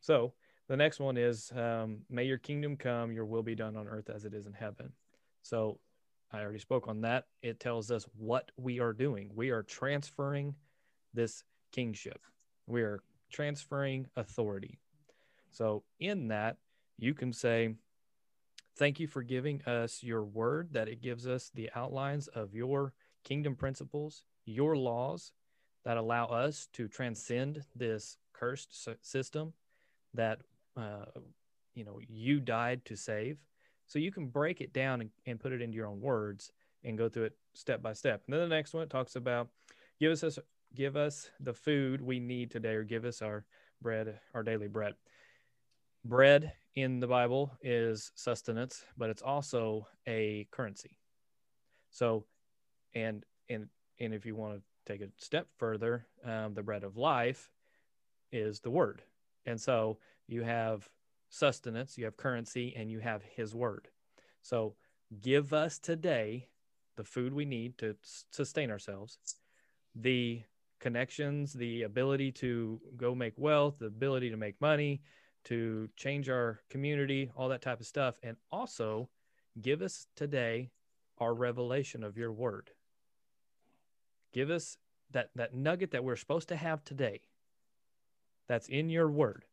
So the next one is, um, May your kingdom come, your will be done on earth as it is in heaven. So I already spoke on that. It tells us what we are doing. We are transferring this kingship, we are transferring authority. So in that, you can say, Thank you for giving us your word, that it gives us the outlines of your kingdom principles, your laws that allow us to transcend this cursed system that uh, you know you died to save. So you can break it down and, and put it into your own words and go through it step by step. And then the next one talks about give us give us the food we need today, or give us our bread, our daily bread. Bread in the Bible is sustenance, but it's also a currency. So, and and and if you want to take a step further, um, the bread of life is the word, and so you have sustenance, you have currency, and you have His word. So, give us today the food we need to sustain ourselves, the connections, the ability to go make wealth, the ability to make money, to change our community, all that type of stuff. And also give us today our revelation of your word. Give us that, that nugget that we're supposed to have today that's in your word.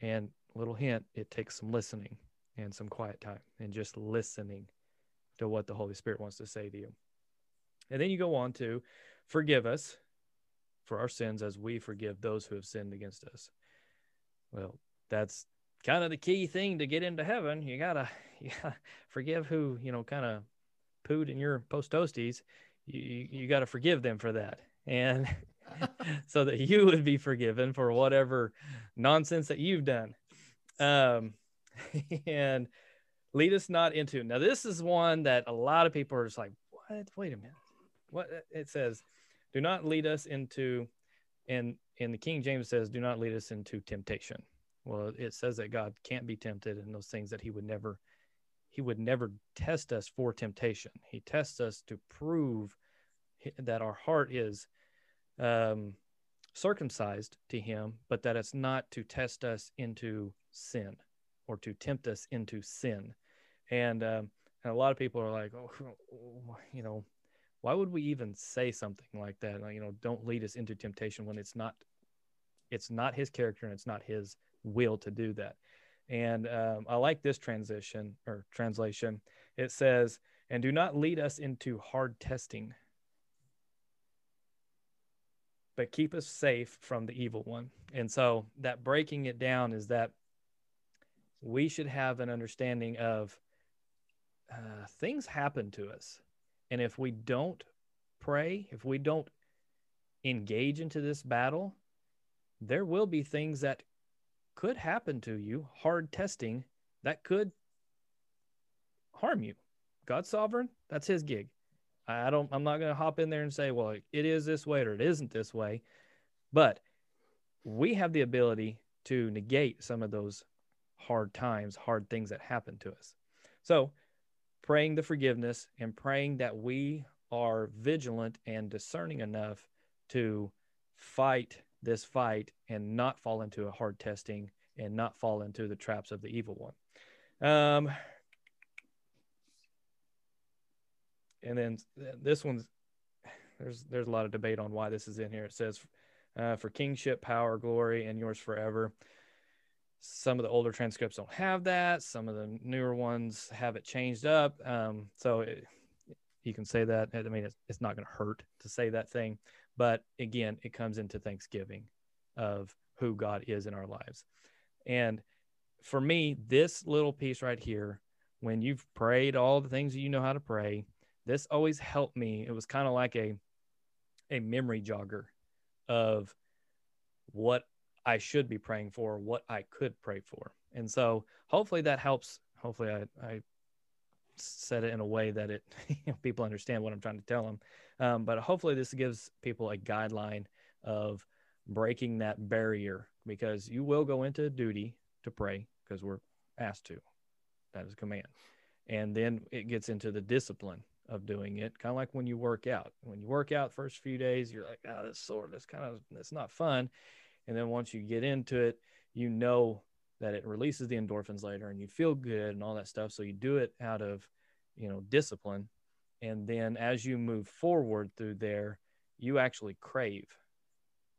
And little hint, it takes some listening and some quiet time and just listening to what the Holy Spirit wants to say to you. And then you go on to forgive us for our sins as we forgive those who have sinned against us. Well, that's kind of the key thing to get into heaven. You gotta, you gotta forgive who you know kind of pooed in your post toasties. You you, you got to forgive them for that, and so that you would be forgiven for whatever nonsense that you've done. Um, and lead us not into. Now, this is one that a lot of people are just like, what? Wait a minute. What it says, do not lead us into, and in the King James says, do not lead us into temptation. Well, it says that God can't be tempted and those things that he would never he would never test us for temptation. He tests us to prove that our heart is um, circumcised to him, but that it's not to test us into sin or to tempt us into sin. And, um, and a lot of people are like, oh, you know, why would we even say something like that? Like, you know, don't lead us into temptation when it's not, it's not his character and it's not his will to do that. And um, I like this transition or translation. It says, and do not lead us into hard testing, but keep us safe from the evil one. And so that breaking it down is that we should have an understanding of uh, things happen to us. And if we don't pray, if we don't engage into this battle, there will be things that could happen to you, hard testing that could harm you. God's sovereign, that's his gig. I don't I'm not going to hop in there and say, well, it is this way or it isn't this way. But we have the ability to negate some of those hard times, hard things that happen to us. So, praying the forgiveness and praying that we are vigilant and discerning enough to fight this fight and not fall into a hard testing and not fall into the traps of the evil one. Um, and then this one's there's there's a lot of debate on why this is in here. It says uh, for kingship, power, glory, and yours forever. Some of the older transcripts don't have that. Some of the newer ones have it changed up. Um, so it, you can say that. I mean, it's, it's not going to hurt to say that thing. But again, it comes into Thanksgiving of who God is in our lives. And for me, this little piece right here when you've prayed all the things that you know how to pray, this always helped me. It was kind of like a a memory jogger of what I should be praying for, what I could pray for. And so hopefully that helps. Hopefully I, I said it in a way that it you know, people understand what I'm trying to tell them. Um, but hopefully this gives people a guideline of breaking that barrier because you will go into duty to pray because we're asked to. That is a command. And then it gets into the discipline of doing it, kind of like when you work out. When you work out first few days, you're like, oh, this sore, this kind of, it's not fun. And then once you get into it, you know that it releases the endorphins later and you feel good and all that stuff. So you do it out of, you know, discipline. And then as you move forward through there, you actually crave.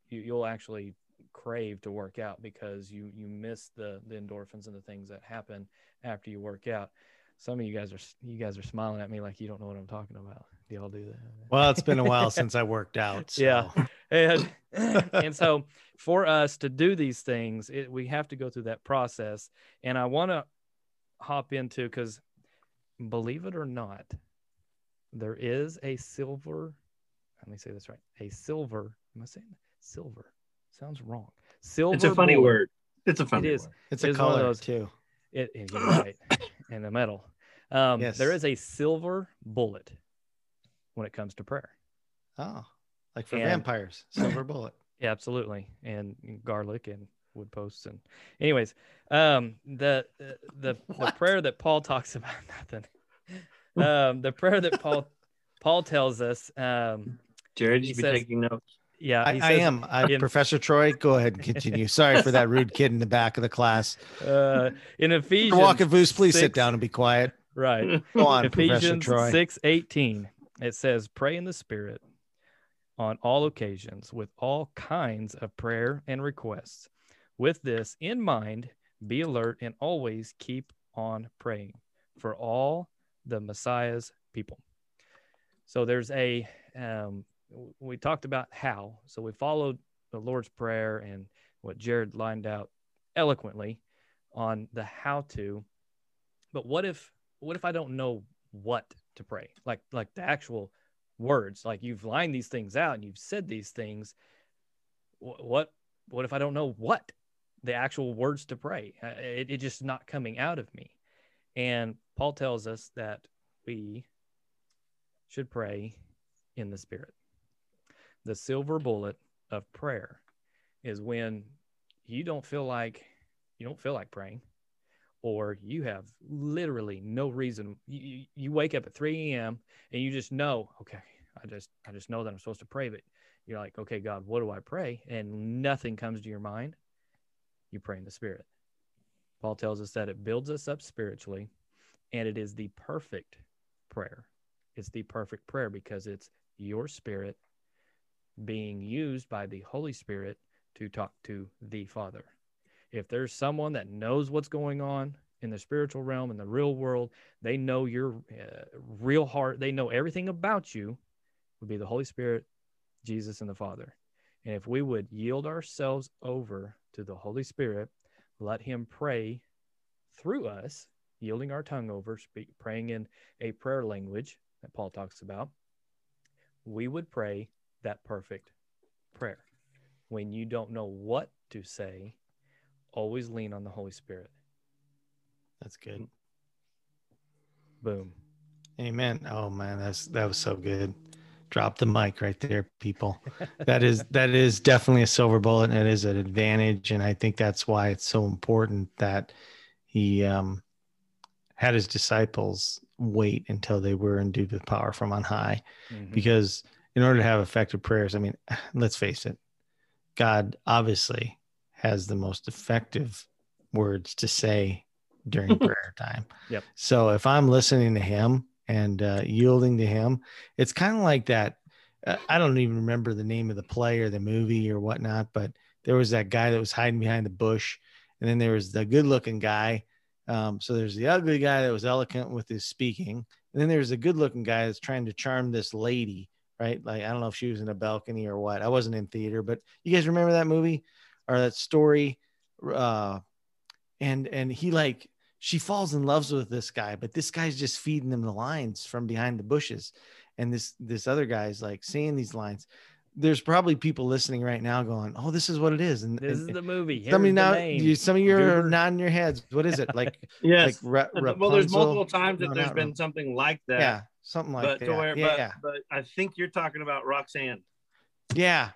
You, you'll actually crave to work out because you you miss the the endorphins and the things that happen after you work out some of you guys are you guys are smiling at me like you don't know what I'm talking about. Do y'all do that? Well, it's been a while since I worked out. So. Yeah, and and so for us to do these things, it, we have to go through that process. And I want to hop into because, believe it or not, there is a silver. Let me say this right. A silver. Am I saying silver? Sounds wrong. Silver. It's a funny bullet. word. It's a funny It is. word. It's It a is one of color those- too. It, it you're right. and the metal. Um, Yes. There is a silver bullet when it comes to prayer. Oh, like for And- vampires, silver bullet. Yeah, absolutely. And garlic and wood posts and anyways, um the the the, the prayer that Paul talks about nothing. Um the prayer that Paul Paul tells us um Jared, you He be says- taking notes. Yeah, I, I am. I, in- Professor Troy, go ahead and continue. Sorry for that rude kid in the back of the class. uh in Ephesians Walking Voos, please sit down and be quiet. Right. Go on, Professor Ephesians Troy. six eighteen. It says, "Pray in the Spirit on all occasions with all kinds of prayer and requests. With this in mind, be alert and always keep on praying for all the Messiah's people." So there's a um, we talked about how. So we followed the Lord's prayer and what Jared lined out eloquently on the how to. But what if what if I don't know what to pray? Like like the actual words. Like you've lined these things out and you've said these things. Wh- What what if I don't know what the actual words to pray? Uh, It, it just not coming out of me. And Paul tells us that we should pray in the spirit. The silver bullet of prayer is when you don't feel like you don't feel like praying or you have literally no reason. You, you- wake up at 3 a.m and you just know okay i just i just know that i'm supposed to pray but you're like okay god what do i pray? And nothing comes to your mind. You pray in the spirit. Paul tells us that it builds us up spiritually and it is the perfect prayer. It's the perfect prayer because it's your spirit being used by the holy spirit to talk to the father. If there's someone that knows what's going on in the spiritual realm in the real world they know your uh, real heart they know everything about you would be the holy spirit jesus and the father. And if we would yield ourselves over to the holy spirit let him pray through us yielding our tongue over speak, praying in a prayer language that paul talks about we would pray that perfect prayer when you don't know what to say always lean on the Holy Spirit. That's good. Boom. Amen. Oh man, that's that was so good. Drop the mic right there, people. That is that is definitely a silver bullet and it is an advantage. And I think that's why it's so important that he um had his disciples wait until they were endued with power from on high. Mhm. Because in order to have effective prayers, I mean, let's face it, God obviously has the most effective words to say during prayer time. Yep. So if I'm listening to him and uh, yielding to him, it's kind of like that. Uh, I don't even remember the name of the play or the movie or whatnot, but there was that guy that was hiding behind the bush, and then there was the good-looking guy. Um, so there's the ugly guy that was eloquent with his speaking, and then there's a good-looking guy that's trying to charm this lady, right? Like I don't know if she was in a balcony or what. I wasn't in theater, but you guys remember that movie or that story? Uh, and and he like she falls in love with this guy, but this guy's just feeding them the lines from behind the bushes. And this this other guy's like saying these lines. There's probably people listening right now going, "Oh, this is what it is." And This and, is the movie. some of you now, you, some of you are nodding your heads. What is it like? Yes. Like Ra- well, there's multiple times that No, there's been something like that. yeah, something like but that. to where, yeah, but, yeah, but I think you're talking about Roxanne yeah.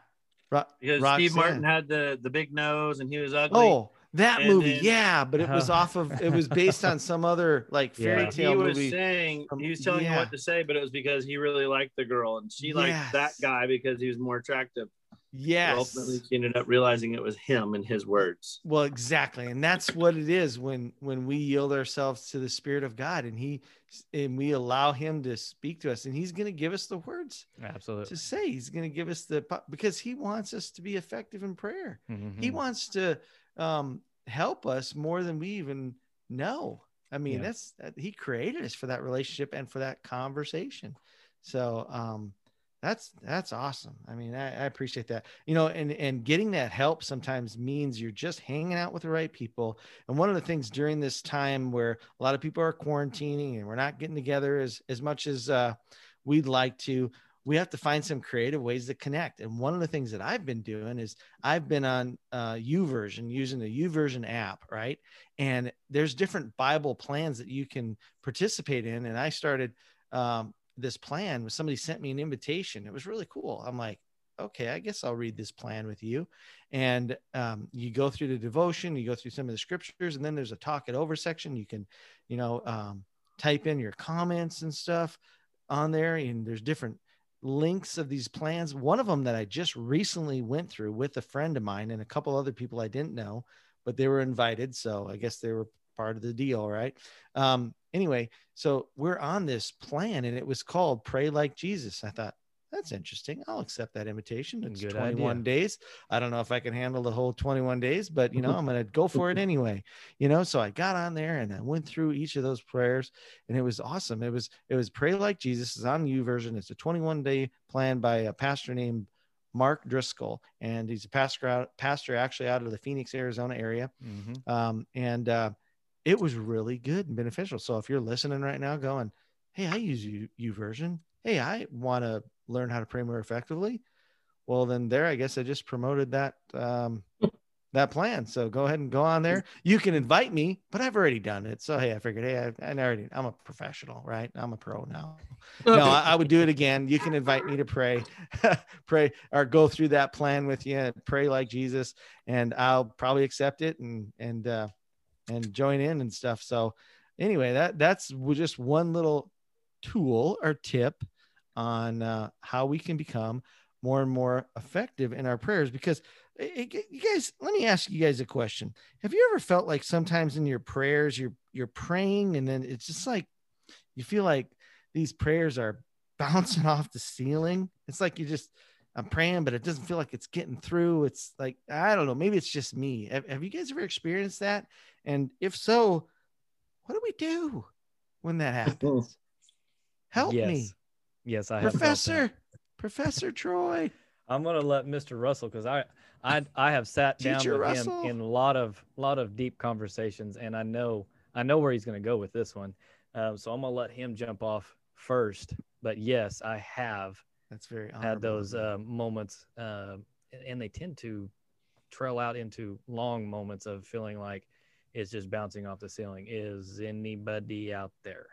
Ro- because Roxanne. Steve Martin had the the big nose and he was ugly. Oh, that And movie, then- yeah, but it was Uh. off of it was based on some other like fairy Yeah. But he tale was movie. saying from- he was telling you what to say, but it was because he really liked the girl and she liked that guy because he was more attractive. Yes. But ultimately, she ended up realizing it was him and his words. well exactly and that's what it is when when we yield ourselves to the spirit of god and he and we allow him to speak to us and he's going to give us the words Absolutely. to say he's going to give us the because he wants us to be effective in prayer he Mhm. wants to um help us more than we even know. I mean Yeah. that's that, he created us for that relationship and for that conversation. So um that's that's awesome. I mean I, I appreciate that. You know and and getting that help sometimes means you're just hanging out with the right people. And one of the things during this time where a lot of people are quarantining and we're not getting together as as much as uh we'd like to we have to find some creative ways to connect. And one of the things that i've been doing is i've been on uh YouVersion using the YouVersion app right? And there's different bible plans that you can participate in. And i started um this plan. Somebody sent me an invitation. It was really cool. I'm like okay i guess i'll read this plan with you. And um, you go through the devotion you go through some of the scriptures and then there's a talk it over section. You can you know um, type in your comments and stuff on there. And there's different links of these plans one of them that i just recently went through with a friend of mine and a couple other people i didn't know but they were invited so i guess they were part of the deal right? Um anyway so we're on this plan and it was called pray like jesus i thought that's interesting i'll accept that invitation it's Good 21 idea. days i don't know if i can handle the whole 21 days but you know i'm gonna go for it anyway you know so i got on there and i went through each of those prayers and it was awesome it was it was pray like jesus is on YouVersion it's a 21 day plan by a pastor named mark driscoll and he's a pastor out pastor actually out of the phoenix arizona area Mhm. um, and uh, it was really good and beneficial. So if you're listening right now, going, "Hey, I use you YouVersion. Hey, I want to learn how to pray more effectively." Well, then there, I guess I just promoted that um, that plan. So go ahead and go on there. You can invite me, but I've already done it. So hey, I figured, hey, I, I already, I'm a professional, right? I'm a pro now no, I, I would do it again. You can invite me to pray, pray, or go through that plan with you. Pray like Jesus, and I'll probably accept it and and uh, and join in and stuff. So, anyway, that that's just one little tool or tip on uh, how we can become more and more effective in our prayers. Because it, it- you guys, let me ask you guys a question: Have you ever felt like sometimes in your prayers you're you're praying and then it's just like you feel like these prayers are bouncing off the ceiling. It's like you just I'm praying, but it doesn't feel like it's getting through. It's like I don't know. Maybe it's just me. Have, have you guys ever experienced that? And if so, what do we do when that happens? Help yes. me, Yes, I have. Professor. Professor Troy. I'm gonna let Mr. Russell because I, I I have sat down Teacher with Russell. him in a lot of lot of deep conversations, and I know I know where he's gonna go with this one. Um, so I'm gonna let him jump off first. But yes, I have That's very had those uh, moments, uh, and they tend to trail out into long moments of feeling like it's just bouncing off the ceiling. Is anybody out there?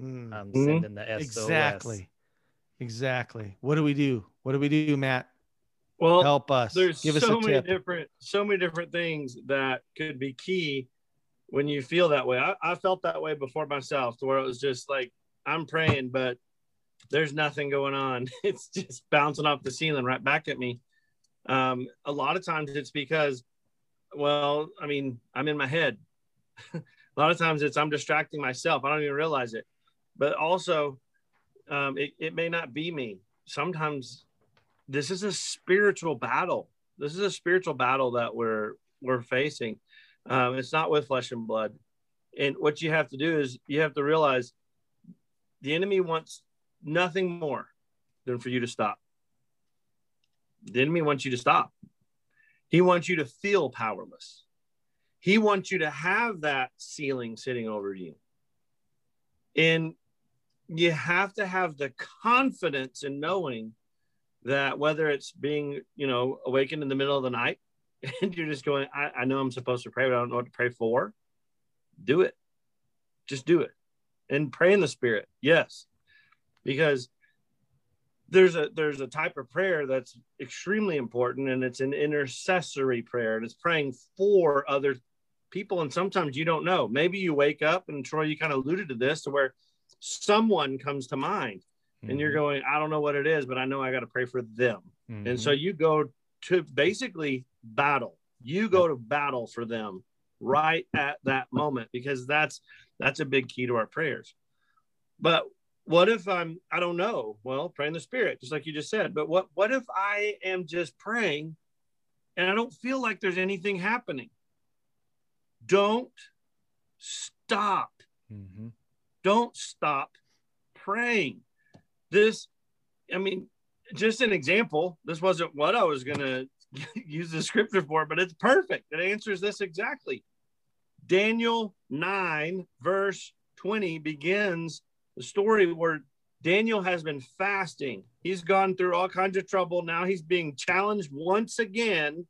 Mm, I'm Mhm. sending the SOS. exactly. Exactly. What do we do? What do we do, Matt? Well, Help us. there's Give us so a many tip. different so many different things that could be key when you feel that way I, I felt that way before myself to where it was just like i'm praying but there's nothing going on it's just bouncing off the ceiling right back at me um, a lot of times it's because well i mean i'm in my head a lot of times it's i'm distracting myself i don't even realize it but also um, it, it may not be me sometimes this is a spiritual battle. This is a spiritual battle that we're we're facing. Um, it's not with flesh and blood. And what you have to do is you have to realize the enemy wants nothing more than for you to stop. The enemy wants you to stop. He wants you to feel powerless. He wants you to have that ceiling sitting over you. And you have to have the confidence in knowing that whether it's being, you know, awakened in the middle of the night and you're just going, I, I know I'm supposed to pray, but I don't know what to pray for. Do it. Just do it. And pray in the spirit. Yes. Because there's a there's a type of prayer that's extremely important and it's an intercessory prayer and it's praying for other people and sometimes you don't know maybe you wake up and troy you kind of alluded to this to where someone comes to mind mm-hmm. and you're mm-hmm. going i don't know what it is but i know i got to pray for them mm-hmm. and so you go to basically battle you go to battle for them right at that moment because that's that's a big key to our prayers but what if i'm i don't know well pray in the spirit just like you just said but what what if i am just praying and i don't feel like there's anything happening don't stop mm-hmm. Don't stop praying this i mean just an example this wasn't what i was going to use the scripture for but it's perfect it answers this exactly daniel 9 verse 20 begins the story where Daniel has been fasting. He's gone through all kinds of trouble. Now he's being challenged once again,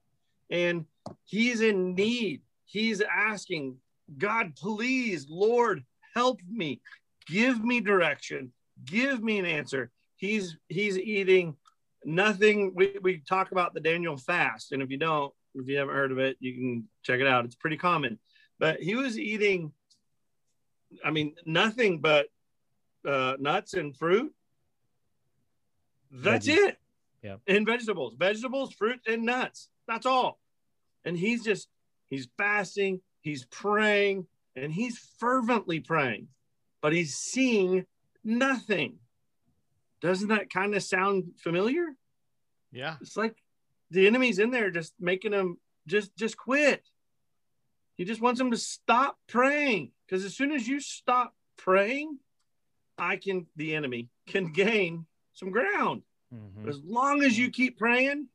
and he's in need. He's asking, God, please, Lord, help me. Give me direction. Give me an answer. He's he's eating nothing. We, we talk about the Daniel fast, and if you don't, if you haven't heard of it, you can check it out. It's pretty common. But he was eating, I mean, nothing but uh, nuts and fruit. That's Veggies. it. Yeah. And vegetables, vegetables, fruit, and nuts. That's all. And he's just, he's fasting, he's praying, and he's fervently praying, but he's seeing nothing. Doesn't that kind of sound familiar? Yeah. It's like the enemy's in there just making him just just quit. He just wants him to stop praying because as soon as you stop praying, I can, the enemy can gain some ground. Mm-hmm. As long as you keep praying,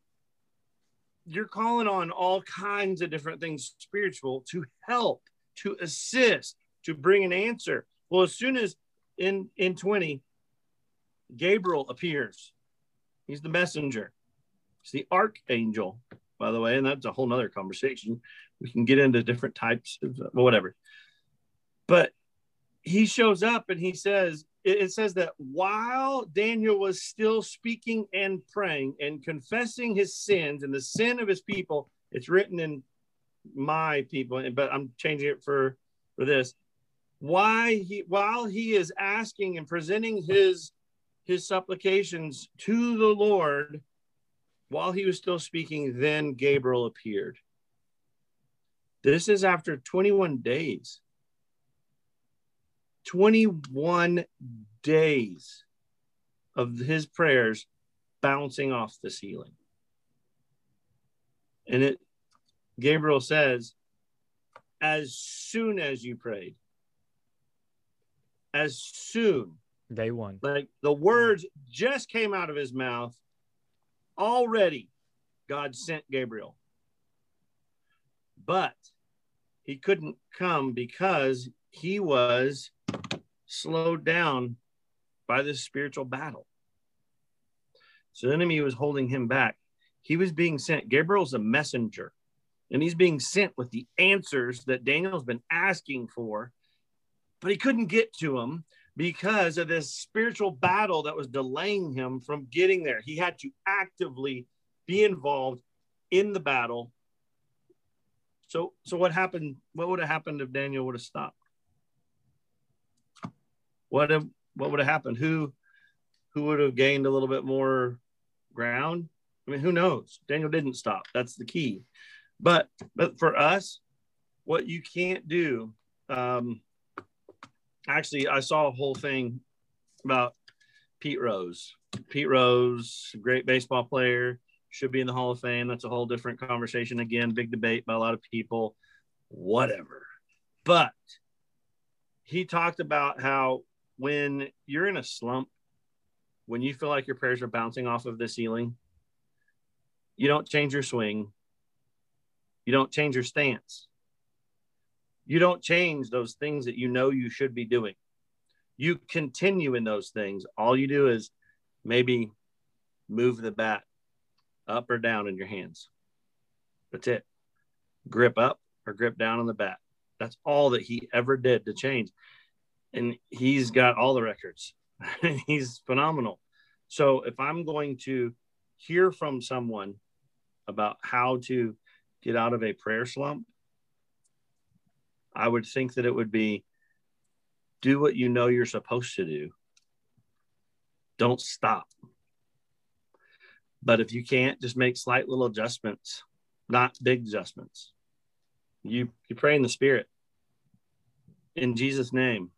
you're calling on all kinds of different things spiritual to help, to assist, to bring an answer. Well, as soon as in in 20, Gabriel appears. He's the messenger. He's the archangel, by the way, and that's a whole nother conversation. We can get into different types of uh, whatever. But he shows up and he says, it says that while Daniel was still speaking and praying and confessing his sins and the sin of his people, it's written in my people, but I'm changing it for for this. Why he while he is asking and presenting his his supplications to the Lord, while he was still speaking, then Gabriel appeared. This is after 21 days. 21 days of his prayers bouncing off the ceiling. And it Gabriel says, as soon as you prayed, as soon. Day one. Like the words just came out of his mouth. Already, God sent Gabriel. But he couldn't come because he was slowed down by this spiritual battle. So the enemy was holding him back. He was being sent. Gabriel's a messenger, and he's being sent with the answers that Daniel's been asking for, but he couldn't get to them because of this spiritual battle that was delaying him from getting there. He had to actively be involved in the battle. So, so what happened? What would have happened if Daniel would have stopped? what have, what would have happened? Who who would have gained a little bit more ground? I mean, who knows? Daniel didn't stop. That's the key. But but for us, what you can't do. Um, actually, I saw a whole thing about Pete Rose. Pete Rose, great baseball player, should be in the Hall of Fame. That's a whole different conversation. Again, big debate by a lot of people. Whatever. But he talked about how when you're in a slump, when you feel like your prayers are bouncing off of the ceiling, you don't change your swing, you don't change your stance. You don't change those things that you know you should be doing. You continue in those things. All you do is maybe move the bat up or down in your hands. That's it. Grip up or grip down on the bat. That's all that he ever did to change. And he's got all the records. he's phenomenal. So if I'm going to hear from someone about how to get out of a prayer slump, I would think that it would be do what you know you're supposed to do. Don't stop. But if you can't, just make slight little adjustments, not big adjustments. You you pray in the spirit. In Jesus' name.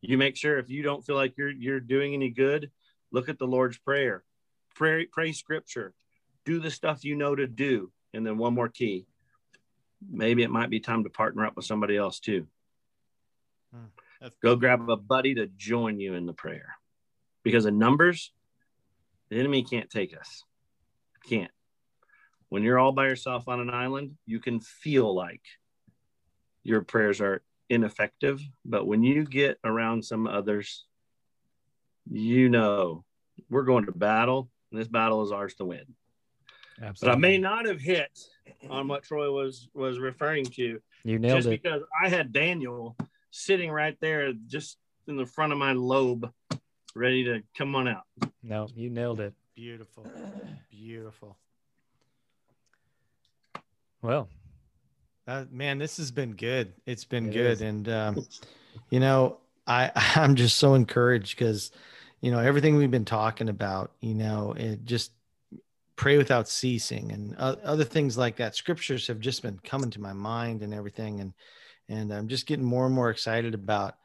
You make sure if you don't feel like you're you're doing any good, look at the Lord's Prayer. Pray, pray scripture. Do the stuff you know to do. And then one more key. Maybe it might be time to partner up with somebody else too. Hmm. Go grab a buddy to join you in the prayer. Because in numbers, the enemy can't take us. Can't. When you're all by yourself on an island, you can feel like your prayers are ineffective. But when you get around some others, you know we're going to battle, and this battle is ours to win. Absolutely. But I may not have hit on what Troy was was referring to. You nailed just it. because I had Daniel sitting right there, just in the front of my lobe, ready to come on out. No, you nailed it. Beautiful, beautiful. Well, uh, man, this has been good. It's been it good, is. and um, you know, I I'm just so encouraged because you know everything we've been talking about. You know, it just pray without ceasing and uh, other things like that. Scriptures have just been coming to my mind and everything, and and I'm just getting more and more excited about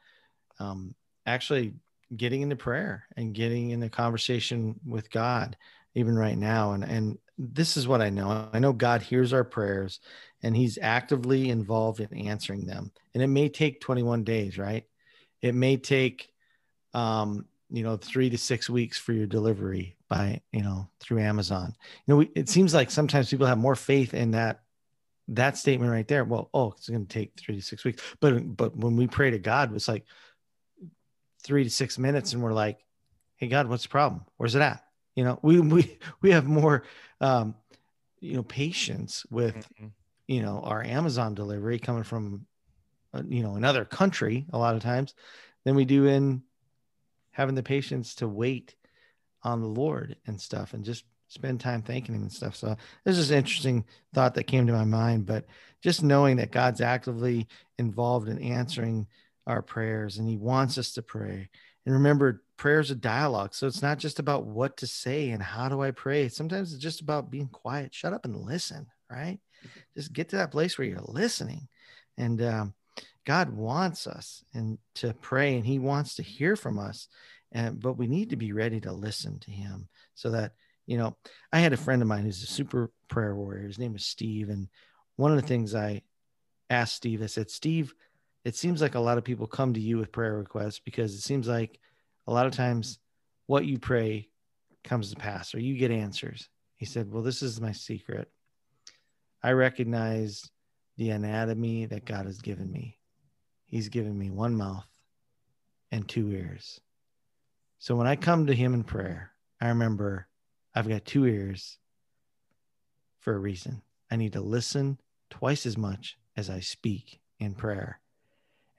um, actually getting into prayer and getting in the conversation with God even right now and and this is what I know. I know God hears our prayers and he's actively involved in answering them. And it may take 21 days, right? It may take um you know 3 to 6 weeks for your delivery by, you know, through Amazon. You know, we, it seems like sometimes people have more faith in that that statement right there. Well, oh, it's going to take 3 to 6 weeks. But but when we pray to God, it's like three to six minutes and we're like, hey, God, what's the problem? Where's it at? You know, we we we have more um, you know, patience with mm-hmm. you know our Amazon delivery coming from uh, you know another country a lot of times than we do in having the patience to wait on the Lord and stuff and just spend time thanking him and stuff. So this is an interesting thought that came to my mind, but just knowing that God's actively involved in answering our prayers and he wants us to pray. And remember, prayer is a dialogue. So it's not just about what to say and how do I pray. Sometimes it's just about being quiet, shut up and listen, right? Just get to that place where you're listening. And um, God wants us and to pray and he wants to hear from us. And but we need to be ready to listen to him so that you know, I had a friend of mine who's a super prayer warrior. His name is Steve. And one of the things I asked Steve, I said, Steve, it seems like a lot of people come to you with prayer requests because it seems like a lot of times what you pray comes to pass or you get answers. He said, Well, this is my secret. I recognize the anatomy that God has given me. He's given me one mouth and two ears. So when I come to Him in prayer, I remember I've got two ears for a reason. I need to listen twice as much as I speak in prayer.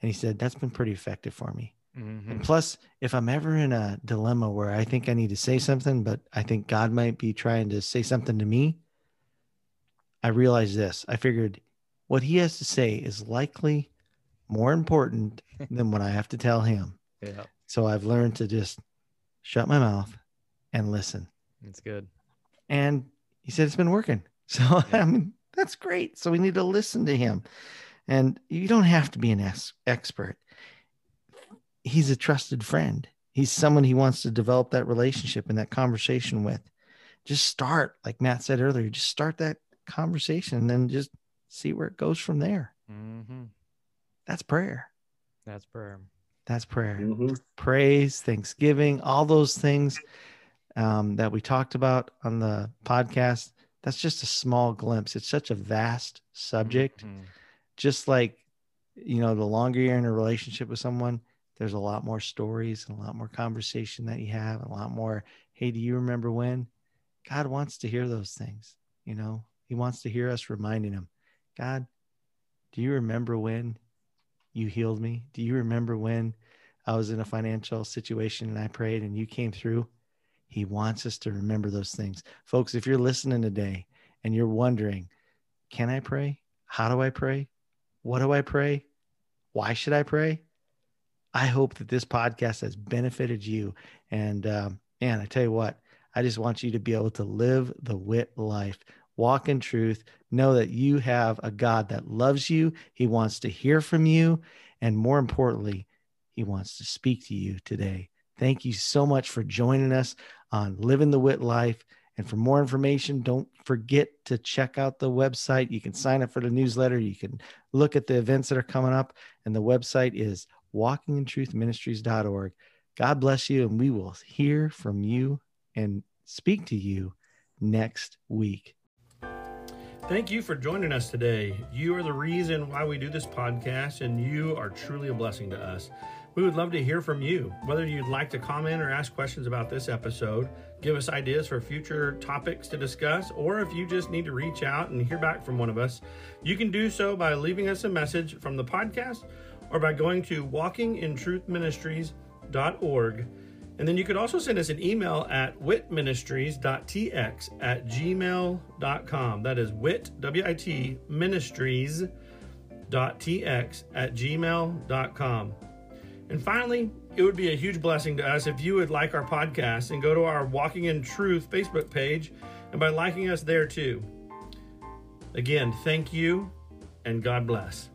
And he said, That's been pretty effective for me. Mm-hmm. And plus, if I'm ever in a dilemma where I think I need to say something, but I think God might be trying to say something to me, I realized this. I figured what he has to say is likely more important than what I have to tell him. Yeah. So I've learned to just shut my mouth and listen. That's good. And he said it's been working. So yeah. I mean, that's great. So we need to listen to him. And you don't have to be an ex- expert. He's a trusted friend. He's someone he wants to develop that relationship and that conversation with. Just start, like Matt said earlier, just start that conversation and then just see where it goes from there. Mm-hmm. That's prayer. That's prayer. That's prayer. Mm-hmm. Praise, thanksgiving, all those things um, that we talked about on the podcast. That's just a small glimpse. It's such a vast subject. Mm-hmm just like you know, the longer you're in a relationship with someone, there's a lot more stories and a lot more conversation that you have, a lot more, hey, do you remember when? God wants to hear those things. You know, He wants to hear us reminding Him, God, do you remember when you healed me? Do you remember when I was in a financial situation and I prayed and you came through? He wants us to remember those things. Folks, if you're listening today and you're wondering, can I pray? How do I pray? What do I pray? Why should I pray? I hope that this podcast has benefited you. And um, man, I tell you what, I just want you to be able to live the wit life, walk in truth, know that you have a God that loves you. He wants to hear from you. And more importantly, he wants to speak to you today. Thank you so much for joining us on Living the Wit Life. And for more information, don't forget to check out the website. You can sign up for the newsletter. You can look at the events that are coming up. And the website is walkingintruthministries.org. God bless you. And we will hear from you and speak to you next week. Thank you for joining us today. You are the reason why we do this podcast, and you are truly a blessing to us. We would love to hear from you, whether you'd like to comment or ask questions about this episode, give us ideas for future topics to discuss, or if you just need to reach out and hear back from one of us, you can do so by leaving us a message from the podcast or by going to walkingintruthministries.org. And then you could also send us an email at witministries.tx at gmail.com. That is wit, W-I-T, ministries.tx at gmail.com. And finally, it would be a huge blessing to us if you would like our podcast and go to our Walking in Truth Facebook page and by liking us there too. Again, thank you and God bless.